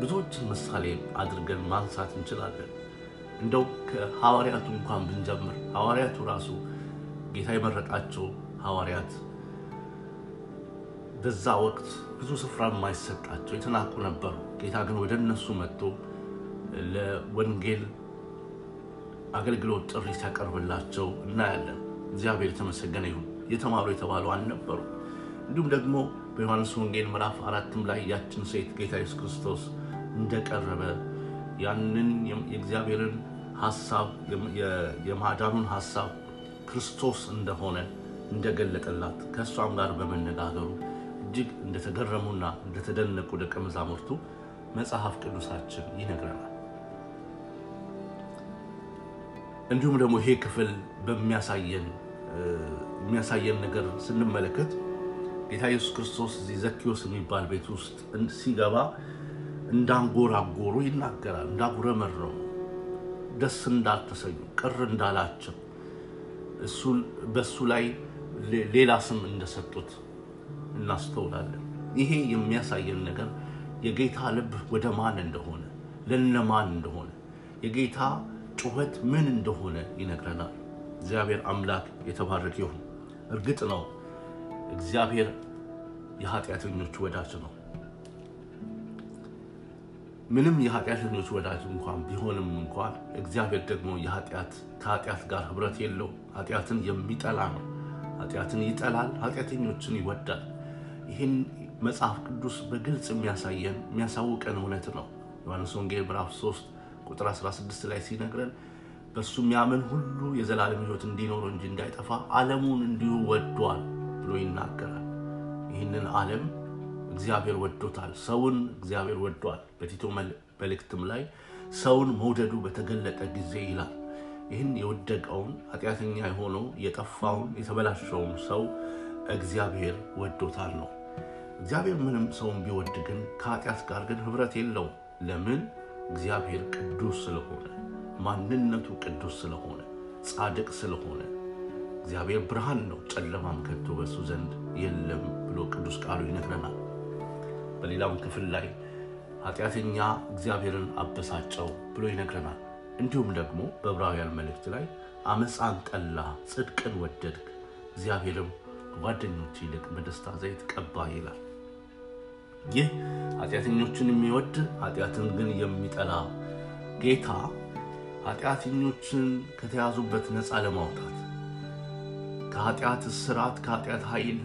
ብዙዎችን ምሳሌ አድርገን ማንሳት እንችላለን። እንደው ከሐዋርያቱ እንኳን ብንጀምር ሐዋርያቱ ራሱ ጌታ የመረጣቸው ሐዋርያት በዛ ወቅት ብዙ ስፍራ የማይሰጣቸው የተናቁ ነበሩ። ጌታ ግን ወደ እነሱ መጥቶ ለወንጌል አገልግሎት ጥሪ ሲያቀርብላቸው እናያለን። እግዚአብሔር የተመሰገነ ይሁን። የተማሩ የተባሉ አልነበሩ። እንዲሁም ደግሞ በዮሐንስ ወንጌል ምዕራፍ አራትም ላይ ያችን ሴት ጌታ ኢየሱስ ክርስቶስ እንደቀረበ ያንን የእግዚአብሔርን ሀሳብ የማዳኑን ሀሳብ ክርስቶስ እንደሆነ እንደገለጠላት ከእሷም ጋር በመነጋገሩ እጅግ እንደተገረሙና እንደተደነቁ ደቀ መዛሙርቱ መጽሐፍ ቅዱሳችን ይነግረናል። እንዲሁም ደግሞ ይሄ ክፍል በሚያሳየን የሚያሳየን ነገር ስንመለከት ጌታ ኢየሱስ ክርስቶስ እዚህ ዘኪዎስ የሚባል ቤት ውስጥ ሲገባ እንዳንጎራጎሩ ይናገራል። እንዳጉረመረሙ፣ ደስ እንዳልተሰኙ፣ ቅር እንዳላቸው በእሱ ላይ ሌላ ስም እንደሰጡት እናስተውላለን። ይሄ የሚያሳየን ነገር የጌታ ልብ ወደ ማን እንደሆነ ለነማን እንደሆነ የጌታ ጩኸት ምን እንደሆነ ይነግረናል። እግዚአብሔር አምላክ የተባረከ ይሁን። እርግጥ ነው እግዚአብሔር የኃጢአተኞች ወዳጅ ነው። ምንም የኃጢአተኞች ወዳጅ እንኳን ቢሆንም እንኳን እግዚአብሔር ደግሞ ከኃጢአት ጋር ህብረት የለው። ኃጢአትን የሚጠላ ነው። ኃጢአትን ይጠላል፣ ኃጢአተኞችን ይወዳል። ይህን መጽሐፍ ቅዱስ በግልጽ የሚያሳየን የሚያሳውቀን እውነት ነው። ዮሐንስ ወንጌል ምዕራፍ 3 ቁጥር 16 ላይ ሲነግረን በእሱ የሚያምን ሁሉ የዘላለም ሕይወት እንዲኖረው እንጂ እንዳይጠፋ ዓለሙን እንዲሁ ወዷል ብሎ ይናገራል። ይህንን ዓለም እግዚአብሔር ወዶታል። ሰውን እግዚአብሔር ወዷል። በቲቶ መልእክትም ላይ ሰውን መውደዱ በተገለጠ ጊዜ ይላል። ይህን የወደቀውን ኃጢአተኛ የሆነው የጠፋውን የተበላሸውን ሰው እግዚአብሔር ወዶታል ነው። እግዚአብሔር ምንም ሰውን ቢወድ ግን ከኃጢአት ጋር ግን ህብረት የለውም። ለምን? እግዚአብሔር ቅዱስ ስለሆነ፣ ማንነቱ ቅዱስ ስለሆነ፣ ጻድቅ ስለሆነ። እግዚአብሔር ብርሃን ነው፣ ጨለማም ከቶ በሱ ዘንድ የለም ብሎ ቅዱስ ቃሉ ይነግረናል። በሌላም ክፍል ላይ ኃጢአተኛ እግዚአብሔርን አበሳጨው ብሎ ይነግረናል። እንዲሁም ደግሞ በዕብራውያን መልእክት ላይ አመፃን ጠላ፣ ጽድቅን ወደድክ፣ እግዚአብሔርም ጓደኞች ይልቅ በደስታ ዘይት ቀባ ይላል። ይህ ኃጢአተኞችን የሚወድ ኃጢአትን ግን የሚጠላ ጌታ ኃጢአተኞችን ከተያዙበት ነፃ ለማውጣት ከኃጢአት እስራት ከኃጢአት ኃይል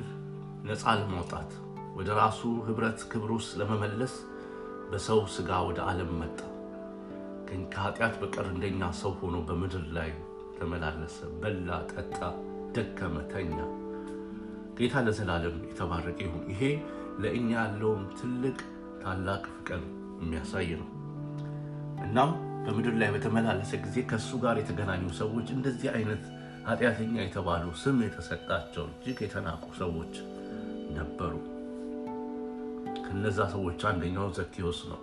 ነፃ ለማውጣት ወደ ራሱ ህብረት ክብር ውስጥ ለመመለስ በሰው ስጋ ወደ ዓለም መጣ። ከኃጢአት በቀር እንደኛ ሰው ሆኖ በምድር ላይ ተመላለሰ፣ በላ፣ ጠጣ፣ ደከመ፣ ተኛ። ጌታ ለዘላለም የተባረቀ ይሁን። ይሄ ለእኛ ያለውን ትልቅ ታላቅ ፍቅር የሚያሳይ ነው። እናም በምድር ላይ በተመላለሰ ጊዜ ከእሱ ጋር የተገናኙ ሰዎች እንደዚህ አይነት ኃጢአተኛ የተባሉ ስም የተሰጣቸው እጅግ የተናቁ ሰዎች ነበሩ። ከነዛ ሰዎች አንደኛው ዘኪዎስ ነው።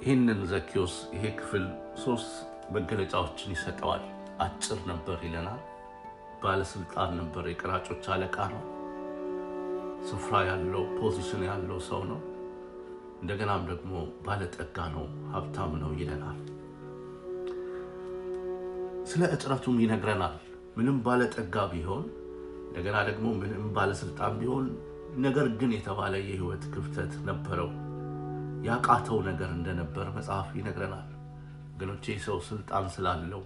ይህንን ዘኪዎስ ይሄ ክፍል ሶስት መገለጫዎችን ይሰጠዋል። አጭር ነበር ይለናል። ባለስልጣን ነበር። የቀራጮች አለቃ ነው። ስፍራ ያለው ፖዚሽን ያለው ሰው ነው። እንደገናም ደግሞ ባለጠጋ ነው፣ ሀብታም ነው ይለናል። ስለ እጥረቱም ይነግረናል። ምንም ባለጠጋ ቢሆን እንደገና ደግሞ ምንም ባለስልጣን ቢሆን ነገር ግን የተባለ የህይወት ክፍተት ነበረው። ያቃተው ነገር እንደነበር መጽሐፍ ይነግረናል። ወገኖቼ ሰው ስልጣን ስላለው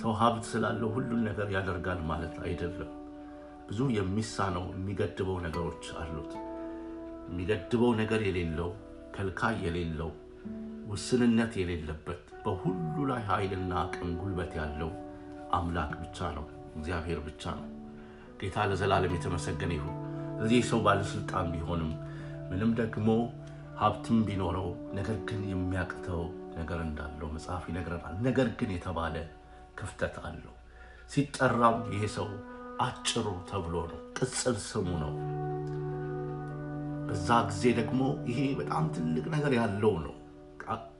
ሰው ሀብት ስላለው ሁሉን ነገር ያደርጋል ማለት አይደለም። ብዙ የሚሳነው የሚገድበው ነገሮች አሉት። የሚገድበው ነገር የሌለው ከልካይ የሌለው ውስንነት የሌለበት በሁሉ ላይ ኃይልና አቅም ጉልበት ያለው አምላክ ብቻ ነው፣ እግዚአብሔር ብቻ ነው። ጌታ ለዘላለም የተመሰገነ ይሁን። እዚህ ሰው ባለስልጣን ቢሆንም ምንም ደግሞ ሀብትም ቢኖረው ነገር ግን የሚያቅተው ነገር እንዳለው መጽሐፍ ይነግረናል። ነገር ግን የተባለ ክፍተት አለው። ሲጠራም ይሄ ሰው አጭሩ ተብሎ ነው፣ ቅጽል ስሙ ነው። በዛ ጊዜ ደግሞ ይሄ በጣም ትልቅ ነገር ያለው ነው።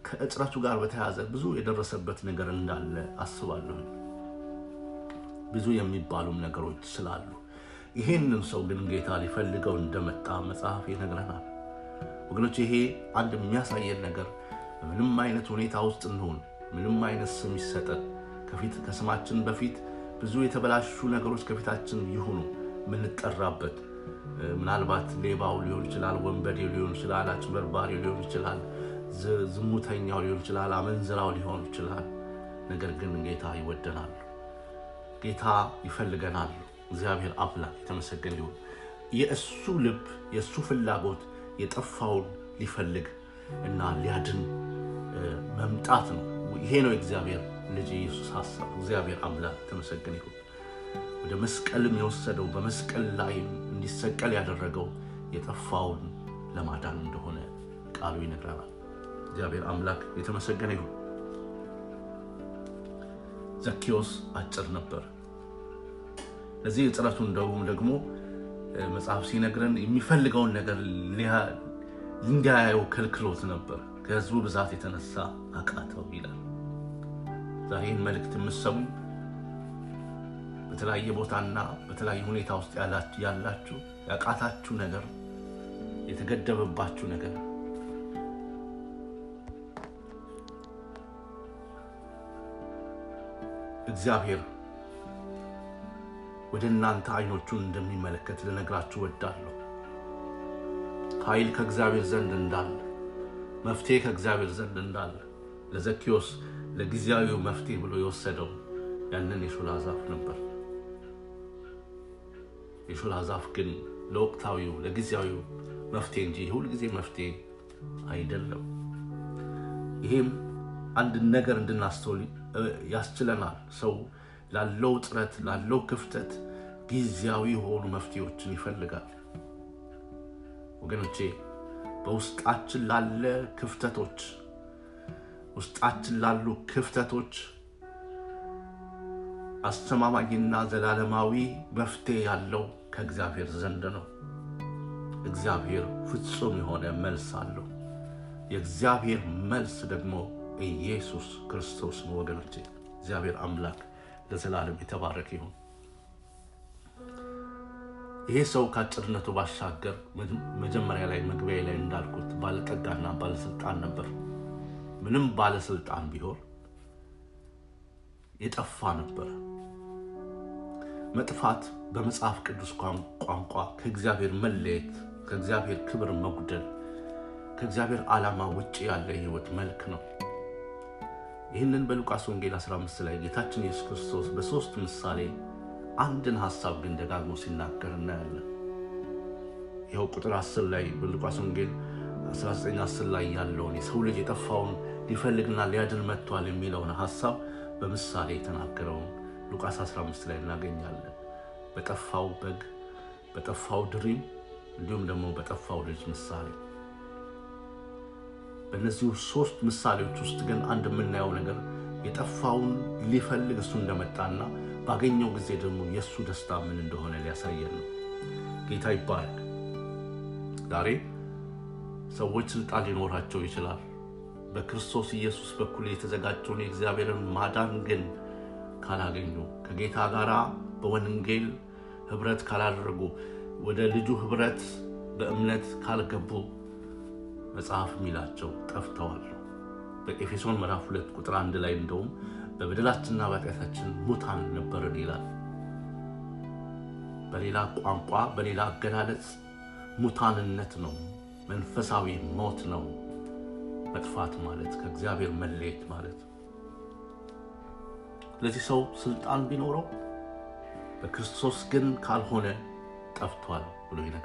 ከእጥረቱ ጋር በተያያዘ ብዙ የደረሰበት ነገር እንዳለ አስባለሁ። ብዙ የሚባሉም ነገሮች ስላሉ ይሄንን ሰው ግን ጌታ ሊፈልገው እንደመጣ መጽሐፍ ይነግረናል። ወገኖች ይሄ አንድ የሚያሳየን ነገር በምንም አይነት ሁኔታ ውስጥ እንሆን፣ ምንም አይነት ስም ይሰጠን ከፊት ከስማችን በፊት ብዙ የተበላሹ ነገሮች ከፊታችን ይሁኑ የምንጠራበት ምናልባት ሌባው ሊሆን ይችላል፣ ወንበዴው ሊሆን ይችላል፣ አጭበርባሪው ሊሆን ይችላል፣ ዝሙተኛው ሊሆን ይችላል፣ አመንዝራው ሊሆን ይችላል። ነገር ግን ጌታ ይወደናል፣ ጌታ ይፈልገናል። እግዚአብሔር አምላክ የተመሰገነ ይሁን። የእሱ ልብ የእሱ ፍላጎት የጠፋውን ሊፈልግ እና ሊያድን መምጣት ነው። ይሄ ነው የእግዚአብሔር ልጅ ኢየሱስ ሀሳብ። እግዚአብሔር አምላክ የተመሰገነ ይሁን። ወደ መስቀልም የወሰደው በመስቀል ላይ እንዲሰቀል ያደረገው የጠፋውን ለማዳን እንደሆነ ቃሉ ይነግረናል። እግዚአብሔር አምላክ የተመሰገነ ይሁን። ዘኪዎስ አጭር ነበር። ለዚህ እጥረቱ እንደውም ደግሞ መጽሐፍ ሲነግረን የሚፈልገውን ነገር እንዲያየው ከልክሎት ነበር። ከሕዝቡ ብዛት የተነሳ አቃተው ይላል። ዛሬ ይህን መልእክት የምትሰሙ በተለያየ ቦታና በተለያየ ሁኔታ ውስጥ ያላችሁ ያቃታችሁ ነገር፣ የተገደበባችሁ ነገር እግዚአብሔር ወደ እናንተ አይኖቹን እንደሚመለከት ልነግራችሁ ወዳለሁ። ኃይል ከእግዚአብሔር ዘንድ እንዳለ፣ መፍትሄ ከእግዚአብሔር ዘንድ እንዳለ ለዘኪዮስ ለጊዜያዊው መፍትሄ ብሎ የወሰደው ያንን የሾላ ዛፍ ነበር። የሾላ ዛፍ ግን ለወቅታዊው ለጊዜያዊው መፍትሄ እንጂ የሁል ጊዜ መፍትሄ አይደለም። ይሄም አንድ ነገር እንድናስተውል ያስችለናል። ሰው ላለው ጥረት ላለው ክፍተት ጊዜያዊ የሆኑ መፍትሄዎችን ይፈልጋል። ወገኖቼ በውስጣችን ላለ ክፍተቶች ውስጣችን ላሉ ክፍተቶች አስተማማኝና ዘላለማዊ መፍትሄ ያለው ከእግዚአብሔር ዘንድ ነው። እግዚአብሔር ፍጹም የሆነ መልስ አለው። የእግዚአብሔር መልስ ደግሞ ኢየሱስ ክርስቶስ ነው። ወገኖቼ እግዚአብሔር አምላክ ለዘላለም የተባረከ ይሁን። ይሄ ሰው ከአጭርነቱ ባሻገር መጀመሪያ ላይ መግቢያ ላይ እንዳልኩት ባለጠጋና ባለስልጣን ነበር። ምንም ባለስልጣን ቢሆን የጠፋ ነበረ። መጥፋት በመጽሐፍ ቅዱስ ቋንቋ ከእግዚአብሔር መለየት፣ ከእግዚአብሔር ክብር መጉደል፣ ከእግዚአብሔር ዓላማ ውጭ ያለ የህይወት መልክ ነው። ይህንን በሉቃስ ወንጌል 15 ላይ ጌታችን ኢየሱስ ክርስቶስ በሦስት ምሳሌ አንድን ሐሳብ ግን ደጋግሞ ሲናገር እናያለን። ይኸው ቁጥር 10 ላይ በሉቃስ ወንጌል 1910 ላይ ያለውን የሰው ልጅ የጠፋውን ሊፈልግና ሊያድን መጥቷል የሚለውን ሐሳብ በምሳሌ የተናገረውን ሉቃስ 15 ላይ እናገኛለን። በጠፋው በግ፣ በጠፋው ድሪም እንዲሁም ደግሞ በጠፋው ልጅ ምሳሌ። በእነዚህ ሶስት ምሳሌዎች ውስጥ ግን አንድ የምናየው ነገር የጠፋውን ሊፈልግ እሱ እንደመጣና ባገኘው ጊዜ ደግሞ የእሱ ደስታ ምን እንደሆነ ሊያሳየን ነው። ጌታ ይባረክ። ዛሬ ሰዎች ስልጣን ሊኖራቸው ይችላል። በክርስቶስ ኢየሱስ በኩል የተዘጋጀውን የእግዚአብሔርን ማዳን ግን ካላገኙ ከጌታ ጋር በወንጌል ህብረት ካላደረጉ ወደ ልጁ ህብረት በእምነት ካልገቡ መጽሐፍ የሚላቸው ጠፍተዋል። በኤፌሶን ምዕራፍ ሁለት ቁጥር አንድ ላይ እንደውም በበደላችንና በኃጢአታችን ሙታን ነበርን ይላል። በሌላ ቋንቋ በሌላ አገላለጽ ሙታንነት ነው፣ መንፈሳዊ ሞት ነው። መጥፋት ማለት ከእግዚአብሔር መለየት ማለት ነው። ስለዚህ ሰው ስልጣን ቢኖረው በክርስቶስ ግን ካልሆነ ጠፍቷል ብሎ ይነግረናል።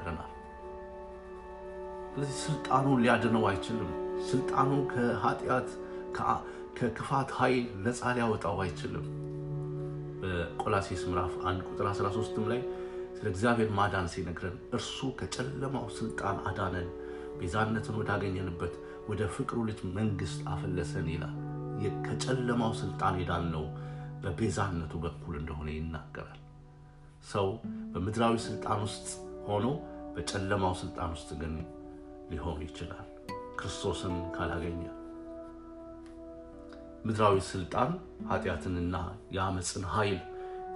ስለዚህ ስልጣኑን ሊያድነው አይችልም። ስልጣኑ ከኃጢአት ከክፋት ኃይል ነፃ ሊያወጣው አይችልም። በቆላሴስ ምዕራፍ 1 ቁጥር 13 ላይ ስለ እግዚአብሔር ማዳን ሲነግረን እርሱ ከጨለማው ስልጣን አዳነን፣ ቤዛነትን ወዳገኘንበት ወደ ፍቅሩ ልጅ መንግስት አፈለሰን ይላል። ከጨለማው ስልጣን የዳነው በቤዛነቱ በኩል እንደሆነ ይናገራል። ሰው በምድራዊ ስልጣን ውስጥ ሆኖ በጨለማው ስልጣን ውስጥ ግን ሊሆን ይችላል ክርስቶስን ካላገኘ። ምድራዊ ስልጣን ኃጢአትንና የአመፅን ኃይል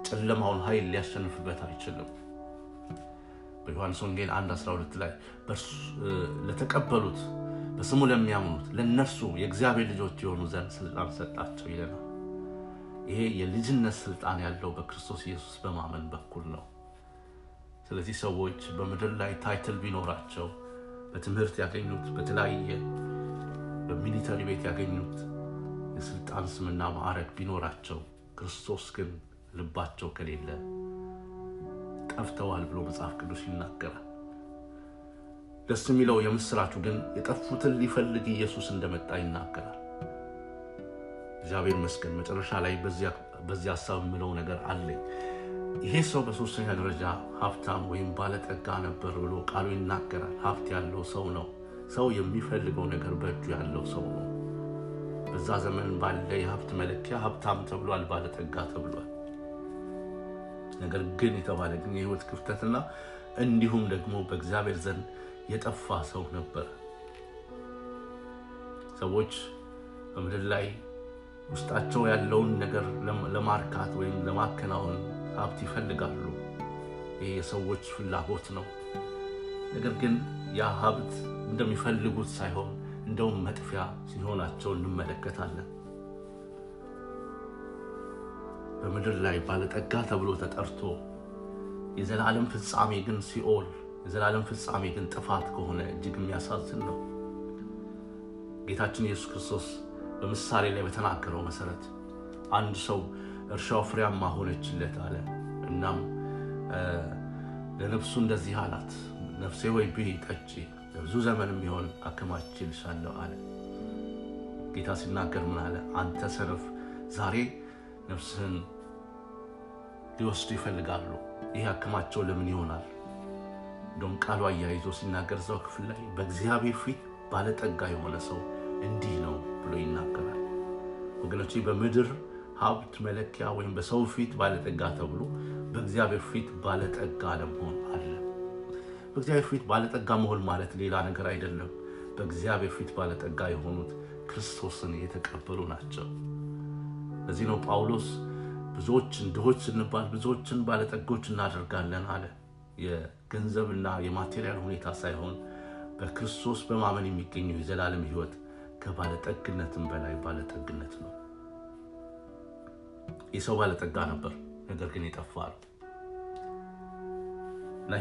ጨለማውን ኃይል ሊያሸንፍበት አይችልም። በዮሐንስ ወንጌል 1 12 ላይ ለተቀበሉት በስሙ ለሚያምኑት ለእነርሱ የእግዚአብሔር ልጆች የሆኑ ዘንድ ስልጣን ሰጣቸው ይለናል። ይሄ የልጅነት ስልጣን ያለው በክርስቶስ ኢየሱስ በማመን በኩል ነው። ስለዚህ ሰዎች በምድር ላይ ታይትል ቢኖራቸው በትምህርት ያገኙት በተለያየ በሚሊተሪ ቤት ያገኙት የስልጣን ስምና ማዕረግ ቢኖራቸው ክርስቶስ ግን ልባቸው ከሌለ ጠፍተዋል ብሎ መጽሐፍ ቅዱስ ይናገራል። ደስ የሚለው የምስራቹ ግን የጠፉትን ሊፈልግ ኢየሱስ እንደመጣ ይናገራል። እግዚአብሔር ይመስገን። መጨረሻ ላይ በዚህ ሀሳብ የምለው ነገር አለኝ። ይሄ ሰው በሶስተኛ ደረጃ ሀብታም ወይም ባለጠጋ ነበር ብሎ ቃሉ ይናገራል። ሀብት ያለው ሰው ነው። ሰው የሚፈልገው ነገር በእጁ ያለው ሰው ነው። በዛ ዘመን ባለ የሀብት መለኪያ ሀብታም ተብሏል፣ ባለጠጋ ተብሏል። ነገር ግን የተባለ ግን የህይወት ክፍተትና እንዲሁም ደግሞ በእግዚአብሔር ዘንድ የጠፋ ሰው ነበር። ሰዎች በምድር ላይ ውስጣቸው ያለውን ነገር ለማርካት ወይም ለማከናወን ሀብት ይፈልጋሉ። ይህ የሰዎች ፍላጎት ነው። ነገር ግን ያ ሀብት እንደሚፈልጉት ሳይሆን እንደውም መጥፊያ ሲሆናቸው እንመለከታለን። በምድር ላይ ባለጠጋ ተብሎ ተጠርቶ የዘላለም ፍጻሜ ግን ሲኦል፣ የዘላለም ፍጻሜ ግን ጥፋት ከሆነ እጅግ የሚያሳዝን ነው። ጌታችን ኢየሱስ ክርስቶስ በምሳሌ ላይ በተናገረው መሰረት አንድ ሰው እርሻው ፍሬያማ ሆነችለት አለ። እናም ለነፍሱ እንደዚህ አላት፣ ነፍሴ ወይ ብይ ጠጪ፣ ለብዙ ዘመን የሚሆን አከማችልሻለሁ አለ። ጌታ ሲናገር ምን አለ? አንተ ሰነፍ፣ ዛሬ ነፍስህን ሊወስዱ ይፈልጋሉ። ይህ አከማቸው ለምን ይሆናል? እንደውም ቃሉ አያይዞ ሲናገር እዛው ክፍል ላይ በእግዚአብሔር ፊት ባለጠጋ የሆነ ሰው እንዲህ ነው ብሎ ይናገራል። ወገኖቼ በምድር ሀብት መለኪያ ወይም በሰው ፊት ባለጠጋ ተብሎ በእግዚአብሔር ፊት ባለጠጋ ለመሆን አለ። በእግዚአብሔር ፊት ባለጠጋ መሆን ማለት ሌላ ነገር አይደለም። በእግዚአብሔር ፊት ባለጠጋ የሆኑት ክርስቶስን የተቀበሉ ናቸው። ለዚህ ነው ጳውሎስ ብዙዎችን ድሆች ስንባል ብዙዎችን ባለጠጎች እናደርጋለን አለ። የገንዘብና የማቴሪያል ሁኔታ ሳይሆን በክርስቶስ በማመን የሚገኘው የዘላለም ሕይወት ከባለጠግነትም በላይ ባለጠግነት ነው። የሰው ባለጠጋ ነበር፣ ነገር ግን የጠፋ ነው እና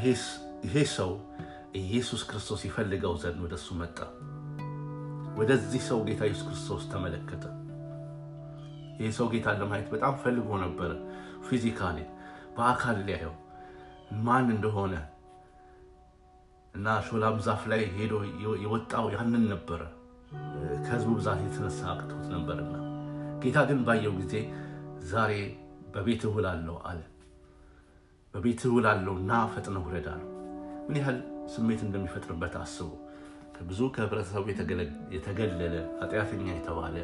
ይሄ ሰው ኢየሱስ ክርስቶስ ይፈልገው ዘንድ ወደሱ መጣ። ወደዚህ ሰው ጌታ ኢየሱስ ክርስቶስ ተመለከተ። ይህ ሰው ጌታን ለማየት በጣም ፈልጎ ነበረ። ፊዚካሊ በአካል ሊያየው ማን እንደሆነ እና ሾላም ዛፍ ላይ ሄዶ የወጣው ያንን ነበረ። ከህዝቡ ብዛት የተነሳ አቅቶት ነበርና ጌታ ግን ባየው ጊዜ ዛሬ በቤትህ እውላለሁ አለ። በቤትህ እውላለሁ እና ፈጥነህ ውረድ አለው። ምን ያህል ስሜት እንደሚፈጥርበት አስቡ። ከብዙ ከህብረተሰቡ የተገለለ ኃጢአተኛ የተባለ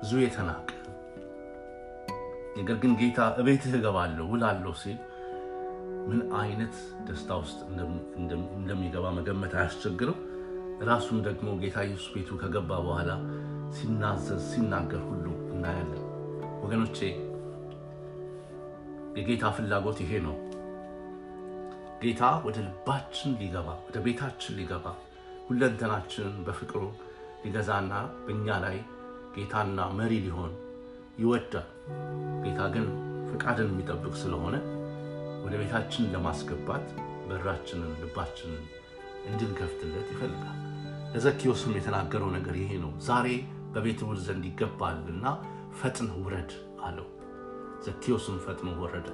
ብዙ የተናቀ ነገር ግን ጌታ እቤትህ እገባለሁ ውላለሁ ሲል ምን አይነት ደስታ ውስጥ እንደሚገባ መገመት አያስቸግርም። ራሱም ደግሞ ጌታ ኢየሱስ ቤቱ ከገባ በኋላ ሲናዘዝ ሲናገር ሁሉ እናያለን። ወገኖቼ የጌታ ፍላጎት ይሄ ነው። ጌታ ወደ ልባችን ሊገባ ወደ ቤታችን ሊገባ ሁለንተናችንን በፍቅሩ ሊገዛና በእኛ ላይ ጌታና መሪ ሊሆን ይወዳል። ጌታ ግን ፍቃድን የሚጠብቅ ስለሆነ ወደ ቤታችን ለማስገባት በራችንን ልባችንን እንድንከፍትለት ይፈልጋል። ለዘኪዮስም የተናገረው ነገር ይሄ ነው። ዛሬ በቤት ውል ዘንድ ይገባልና ፈጥነህ ውረድ አለው። ዘኪዮስም ፈጥኖ ወረደ።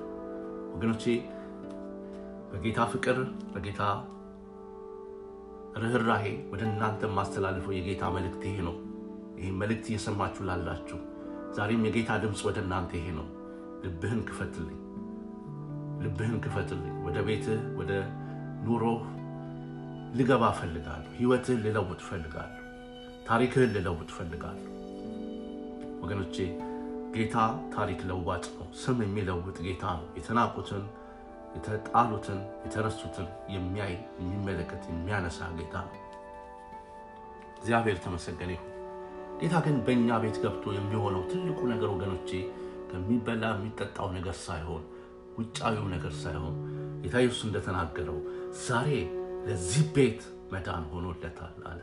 ወገኖቼ በጌታ ፍቅር በጌታ ርኅራሄ ወደ እናንተ የማስተላልፈው የጌታ መልእክት ይሄ ነው። ይህ መልእክት እየሰማችሁ ላላችሁ ዛሬም የጌታ ድምፅ ወደ እናንተ ይሄ ነው። ልብህን ክፈትልኝ፣ ልብህን ክፈትልኝ። ወደ ቤትህ ወደ ኑሮህ ልገባ እፈልጋለሁ። ህይወትህን ልለውጥ እፈልጋለሁ። ታሪክህን ልለውጥ እፈልጋለሁ። ወገኖቼ ጌታ ታሪክ ለዋጭ ነው። ስም የሚለውጥ ጌታ ነው። የተናቁትን፣ የተጣሉትን፣ የተረሱትን የሚያይ የሚመለከት፣ የሚያነሳ ጌታ ነው። እግዚአብሔር ተመሰገነ ይሁን። ጌታ ግን በእኛ ቤት ገብቶ የሚሆነው ትልቁ ነገር ወገኖቼ ከሚበላ የሚጠጣው ነገር ሳይሆን ውጫዊው ነገር ሳይሆን ጌታ ኢየሱስ እንደተናገረው ዛሬ ለዚህ ቤት መዳን ሆኖለታል አለ።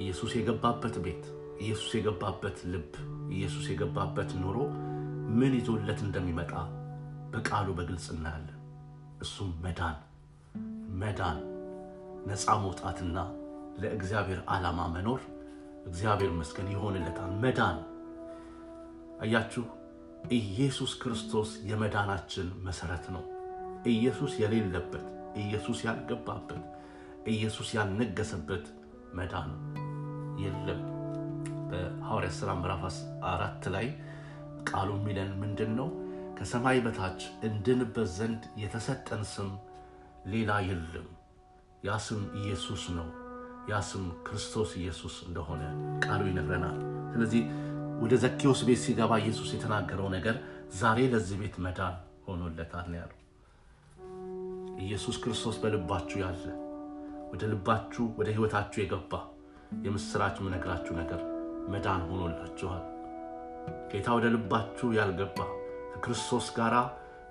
ኢየሱስ የገባበት ቤት፣ ኢየሱስ የገባበት ልብ፣ ኢየሱስ የገባበት ኑሮ ምን ይዞለት እንደሚመጣ በቃሉ በግልጽ እናያለን። እሱም መዳን መዳን ነፃ መውጣትና ለእግዚአብሔር ዓላማ መኖር እግዚአብሔር መስገን ይሆንለታል። መዳን አያችሁ፣ ኢየሱስ ክርስቶስ የመዳናችን መሰረት ነው። ኢየሱስ የሌለበት፣ ኢየሱስ ያልገባበት፣ ኢየሱስ ያልነገሰበት መዳን የለም። በሐዋርያት ሥራ ምዕራፍ አራት ላይ ቃሉ የሚለን ምንድን ነው? ከሰማይ በታች እንድንበት ዘንድ የተሰጠን ስም ሌላ የለም። ያ ስም ኢየሱስ ነው። ያ ስም ክርስቶስ ኢየሱስ እንደሆነ ቃሉ ይነግረናል። ስለዚህ ወደ ዘኬዎስ ቤት ሲገባ ኢየሱስ የተናገረው ነገር ዛሬ ለዚህ ቤት መዳን ሆኖለታል ነው ያለው። ኢየሱስ ክርስቶስ በልባችሁ ያለ ወደ ልባችሁ ወደ ሕይወታችሁ የገባ የምስራች የምነግራችሁ ነገር መዳን ሆኖላችኋል። ጌታ ወደ ልባችሁ ያልገባ ከክርስቶስ ጋር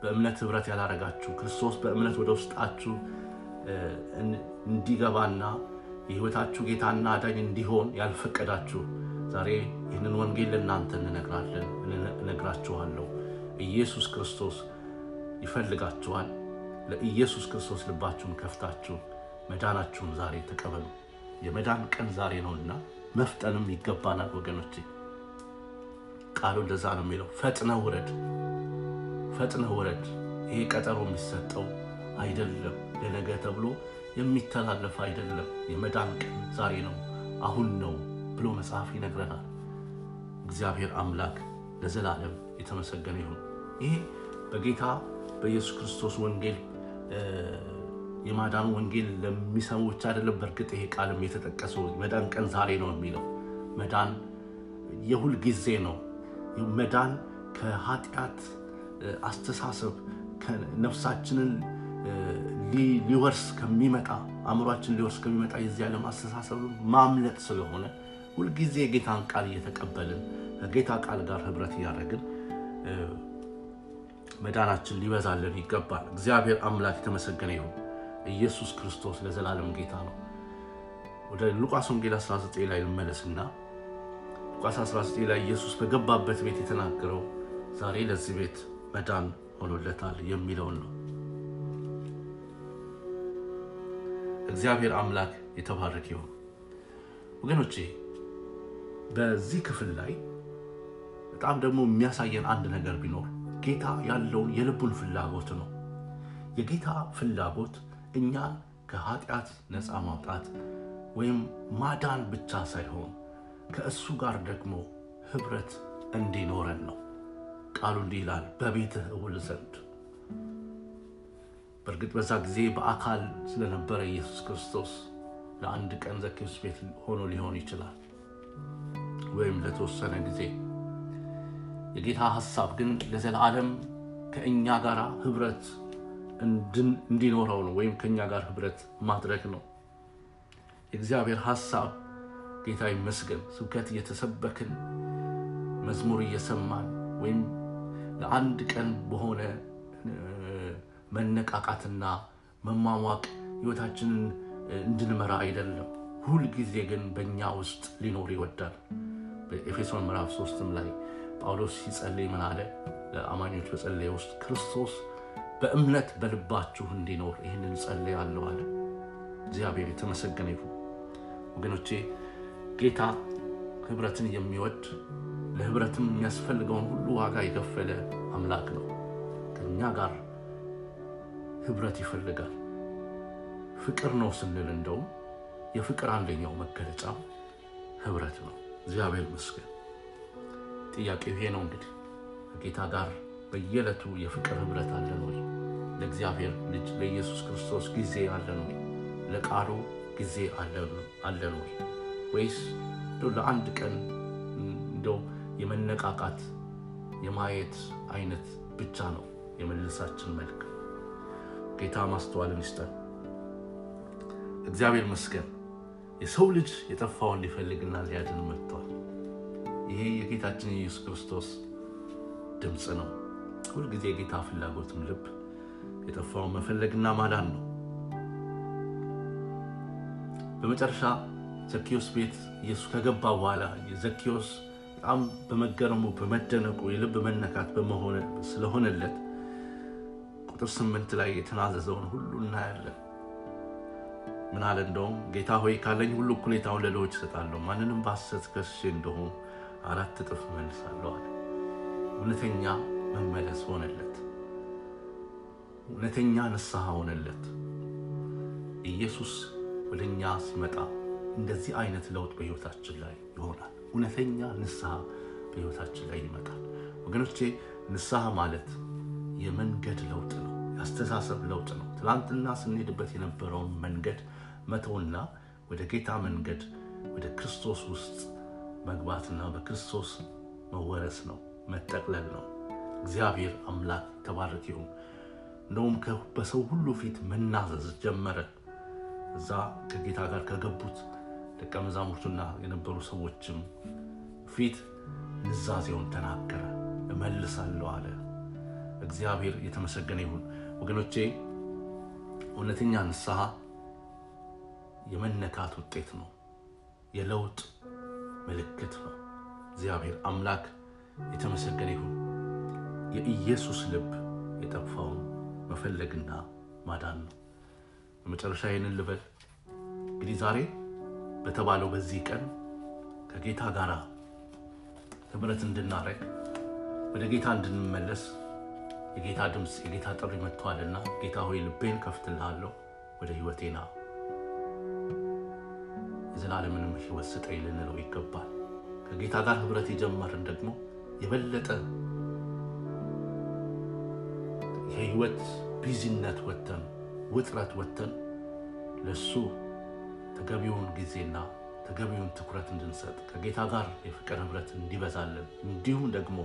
በእምነት ኅብረት ያላረጋችሁ ክርስቶስ በእምነት ወደ ውስጣችሁ እንዲገባና የሕይወታችሁ ጌታና አዳኝ እንዲሆን ያልፈቀዳችሁ ዛሬ ይህንን ወንጌል ለእናንተ እንነግራለን እነግራችኋለሁ። ኢየሱስ ክርስቶስ ይፈልጋችኋል። ለኢየሱስ ክርስቶስ ልባችሁን ከፍታችሁ መዳናችሁን ዛሬ ተቀበሉ። የመዳን ቀን ዛሬ ነውና መፍጠንም ይገባናል ወገኖቼ። ቃሉ እንደዛ ነው የሚለው፣ ፈጥነህ ውረድ፣ ፈጥነህ ውረድ። ይሄ ቀጠሮ የሚሰጠው አይደለም፣ ለነገ ተብሎ የሚተላለፍ አይደለም። የመዳን ቀን ዛሬ ነው፣ አሁን ነው ብሎ መጽሐፍ ይነግረናል። እግዚአብሔር አምላክ ለዘላለም የተመሰገነ ይሁን። ይሄ በጌታ በኢየሱስ ክርስቶስ ወንጌል የማዳኑ ወንጌል ለሚሰሙ ብቻ አይደለም። በእርግጥ ይሄ ቃልም የተጠቀሰው መዳን ቀን ዛሬ ነው የሚለው መዳን የሁል ጊዜ ነው። መዳን ከኃጢአት አስተሳሰብ ነፍሳችንን ሊወርስ ከሚመጣ አእምሯችን ሊወርስ ከሚመጣ የዚህ ዓለም አስተሳሰብ ማምለጥ ስለሆነ ሁልጊዜ የጌታን ቃል እየተቀበልን ከጌታ ቃል ጋር ህብረት እያደረግን መዳናችን ሊበዛልን ይገባል። እግዚአብሔር አምላክ የተመሰገነ ይሁን። ኢየሱስ ክርስቶስ ለዘላለም ጌታ ነው። ወደ ሉቃስ ወንጌል 19 ላይ ልመለስና ሉቃስ 19 ላይ ኢየሱስ በገባበት ቤት የተናገረው ዛሬ ለዚህ ቤት መዳን ሆኖለታል የሚለውን ነው። እግዚአብሔር አምላክ የተባረክ ይሁን። ወገኖቼ በዚህ ክፍል ላይ በጣም ደግሞ የሚያሳየን አንድ ነገር ቢኖር ጌታ ያለውን የልቡን ፍላጎት ነው። የጌታ ፍላጎት እኛን ከኃጢአት ነፃ ማውጣት ወይም ማዳን ብቻ ሳይሆን ከእሱ ጋር ደግሞ ህብረት እንዲኖረን ነው። ቃሉ እንዲህ ይላል፣ በቤትህ እውል ዘንድ። በእርግጥ በዛ ጊዜ በአካል ስለነበረ ኢየሱስ ክርስቶስ ለአንድ ቀን ዘኬዎስ ቤት ሆኖ ሊሆን ይችላል፣ ወይም ለተወሰነ ጊዜ። የጌታ ሐሳብ ግን ለዘላለም ከእኛ ጋር ህብረት እንዲኖረው ነው፣ ወይም ከእኛ ጋር ህብረት ማድረግ ነው። የእግዚአብሔር ሐሳብ ጌታ ይመስገን። ስብከት እየተሰበክን መዝሙር እየሰማን ወይም ለአንድ ቀን በሆነ መነቃቃትና መሟሟቅ ህይወታችንን እንድንመራ አይደለም። ሁል ጊዜ ግን በእኛ ውስጥ ሊኖር ይወዳል። በኤፌሶን ምዕራፍ ሶስትም ላይ ጳውሎስ ሲጸልይ ምን አለ? ለአማኞች በጸለየ ውስጥ ክርስቶስ በእምነት በልባችሁ እንዲኖር ይህንን ጸልያለሁ አለ። እግዚአብሔር የተመሰገነ ይሁን። ወገኖቼ ጌታ ህብረትን የሚወድ ለህብረትም የሚያስፈልገውን ሁሉ ዋጋ የከፈለ አምላክ ነው። ከእኛ ጋር ህብረት ይፈልጋል። ፍቅር ነው ስንል እንደውም የፍቅር አንደኛው መገለጫ ህብረት ነው። እግዚአብሔር ይመስገን። ጥያቄው ይሄ ነው እንግዲህ ከጌታ ጋር በየዕለቱ የፍቅር ህብረት አለን ወይ? ለእግዚአብሔር ልጅ ለኢየሱስ ክርስቶስ ጊዜ አለን ወይ? ለቃሉ ጊዜ አለን ወይ? ወይስ ለአንድ ቀን እንደው የመነቃቃት የማየት አይነት ብቻ ነው የመልሳችን መልክ? ጌታ ማስተዋልን ይስጠን። እግዚአብሔር ይመስገን። የሰው ልጅ የጠፋውን ሊፈልግና ሊያድን መጥቷል። ይሄ የጌታችን የኢየሱስ ክርስቶስ ድምፅ ነው። ሁልጊዜ የጌታ ፍላጎትም ልብ የጠፋውን መፈለግና ማዳን ነው። በመጨረሻ ዘኪዮስ ቤት ኢየሱስ ከገባ በኋላ ዘኪዮስ በጣም በመገረሙ በመደነቁ የልብ መነካት ስለሆነለት ቁጥር ስምንት ላይ የተናዘዘውን ሁሉ እናያለን። ምን አለ? እንደውም ጌታ ሆይ ካለኝ ሁሉ እኩሌታውን ለድሆች እሰጣለሁ፣ ማንንም በሐሰት ከስሼ እንደሆን አራት እጥፍ እመልሳለሁ አለ። እውነተኛ መመለስ ሆነለት። እውነተኛ ንስሐ ሆነለት። ኢየሱስ ወደ እኛ ሲመጣ እንደዚህ አይነት ለውጥ በሕይወታችን ላይ ይሆናል። እውነተኛ ንስሐ በሕይወታችን ላይ ይመጣል። ወገኖቼ ንስሐ ማለት የመንገድ ለውጥ ነው። የአስተሳሰብ ለውጥ ነው። ትናንትና ስንሄድበት የነበረውን መንገድ መተውና ወደ ጌታ መንገድ ወደ ክርስቶስ ውስጥ መግባትና በክርስቶስ መወረስ ነው፣ መጠቅለል ነው። እግዚአብሔር አምላክ ተባረክ ይሁን። እንደውም በሰው ሁሉ ፊት መናዘዝ ጀመረ። እዛ ከጌታ ጋር ከገቡት ደቀ መዛሙርቱና የነበሩ ሰዎችም ፊት ንዛዜውን ተናገረ። እመልሳለሁ አለ። እግዚአብሔር የተመሰገነ ይሁን። ወገኖቼ እውነተኛ ንስሐ የመነካት ውጤት ነው። የለውጥ ምልክት ነው። እግዚአብሔር አምላክ የተመሰገነ ይሁን። የኢየሱስ ልብ የጠፋውን መፈለግና ማዳን ነው። በመጨረሻ ይህንን ልበል እንግዲህ ዛሬ በተባለው በዚህ ቀን ከጌታ ጋር ህብረት እንድናደርግ ወደ ጌታ እንድንመለስ የጌታ ድምፅ የጌታ ጥሪ መጥቷልና ጌታ ሆይ ልቤን ከፍትልሃለሁ፣ ወደ ህይወቴና የዘላለምንም ህይወት ስጠኝ ልንለው ይገባል። ከጌታ ጋር ህብረት የጀመርን ደግሞ የበለጠ የህይወት ቢዚነት ወጥተን ውጥረት ወጥተን ለሱ ተገቢውን ጊዜና ተገቢውን ትኩረት እንድንሰጥ ከጌታ ጋር የፍቅር ህብረት እንዲበዛልን እንዲሁም ደግሞ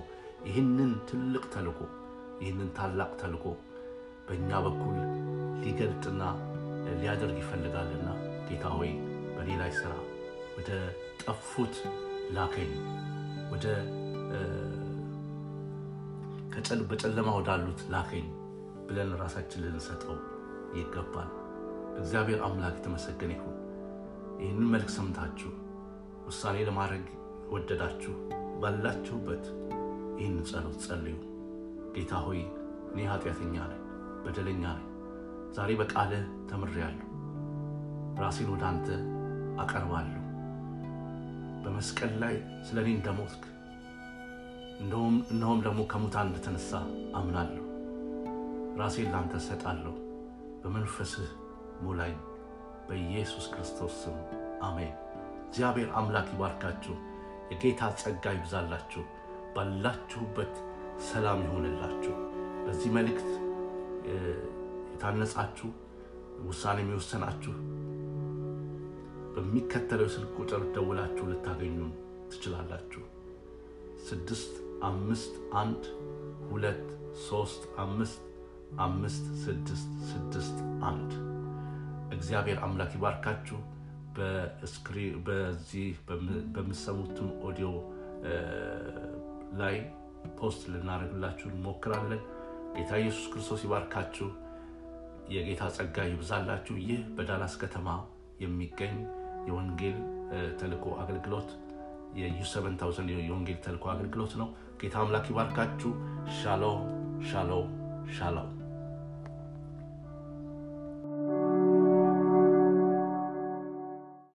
ይህንን ትልቅ ተልኮ ይህንን ታላቅ ተልኮ በእኛ በኩል ሊገልጥና ሊያደርግ ይፈልጋልና ጌታ ሆይ በእኔ ስራ፣ ወደ ጠፉት ላከኝ፣ ወደ በጨለማ ወዳሉት ላከኝ ብለን ራሳችን ልንሰጠው ይገባል። እግዚአብሔር አምላክ የተመሰገነ ይሁን። ይህንን መልክ ሰምታችሁ ውሳኔ ለማድረግ ወደዳችሁ ባላችሁበት ይህን ጸሎት ጸልዩ። ጌታ ሆይ እኔ ኃጢአተኛ ነኝ፣ በደለኛ ነኝ። ዛሬ በቃልህ ተምሬያለሁ። ራሴን ወደ አንተ አቀርባለሁ። በመስቀል ላይ ስለ እኔ እንደሞትክ እነሆም ደግሞ ከሙታን እንደተነሳ አምናለሁ። ራሴን ለአንተ እሰጣለሁ። በመንፈስህ ሙላኝ። በኢየሱስ ክርስቶስ ስም አሜን። እግዚአብሔር አምላክ ይባርካችሁ። የጌታ ጸጋ ይብዛላችሁ። ባላችሁበት ሰላም ይሆንላችሁ። በዚህ መልእክት የታነጻችሁ ውሳኔ የሚወሰናችሁ በሚከተለው ስልክ ቁጥር ደውላችሁ ልታገኙን ትችላላችሁ። ስድስት አምስት አንድ ሁለት ሶስት አምስት አምስት ስድስት ስድስት አንድ እግዚአብሔር አምላክ ይባርካችሁ። በዚህ በምሰሙትም ኦዲዮ ላይ post ልናደርግላችሁ እንሞክራለን። ጌታ ኢየሱስ ክርስቶስ ይባርካችሁ። የጌታ ጸጋ ይብዛላችሁ። ይህ በዳላስ ከተማ የሚገኝ የወንጌል ተልእኮ አገልግሎት የ U 7000 የወንጌል ተልእኮ አገልግሎት ነው። ጌታ አምላክ ይባርካችሁ። ሻሎም ሻሎም ሻሎም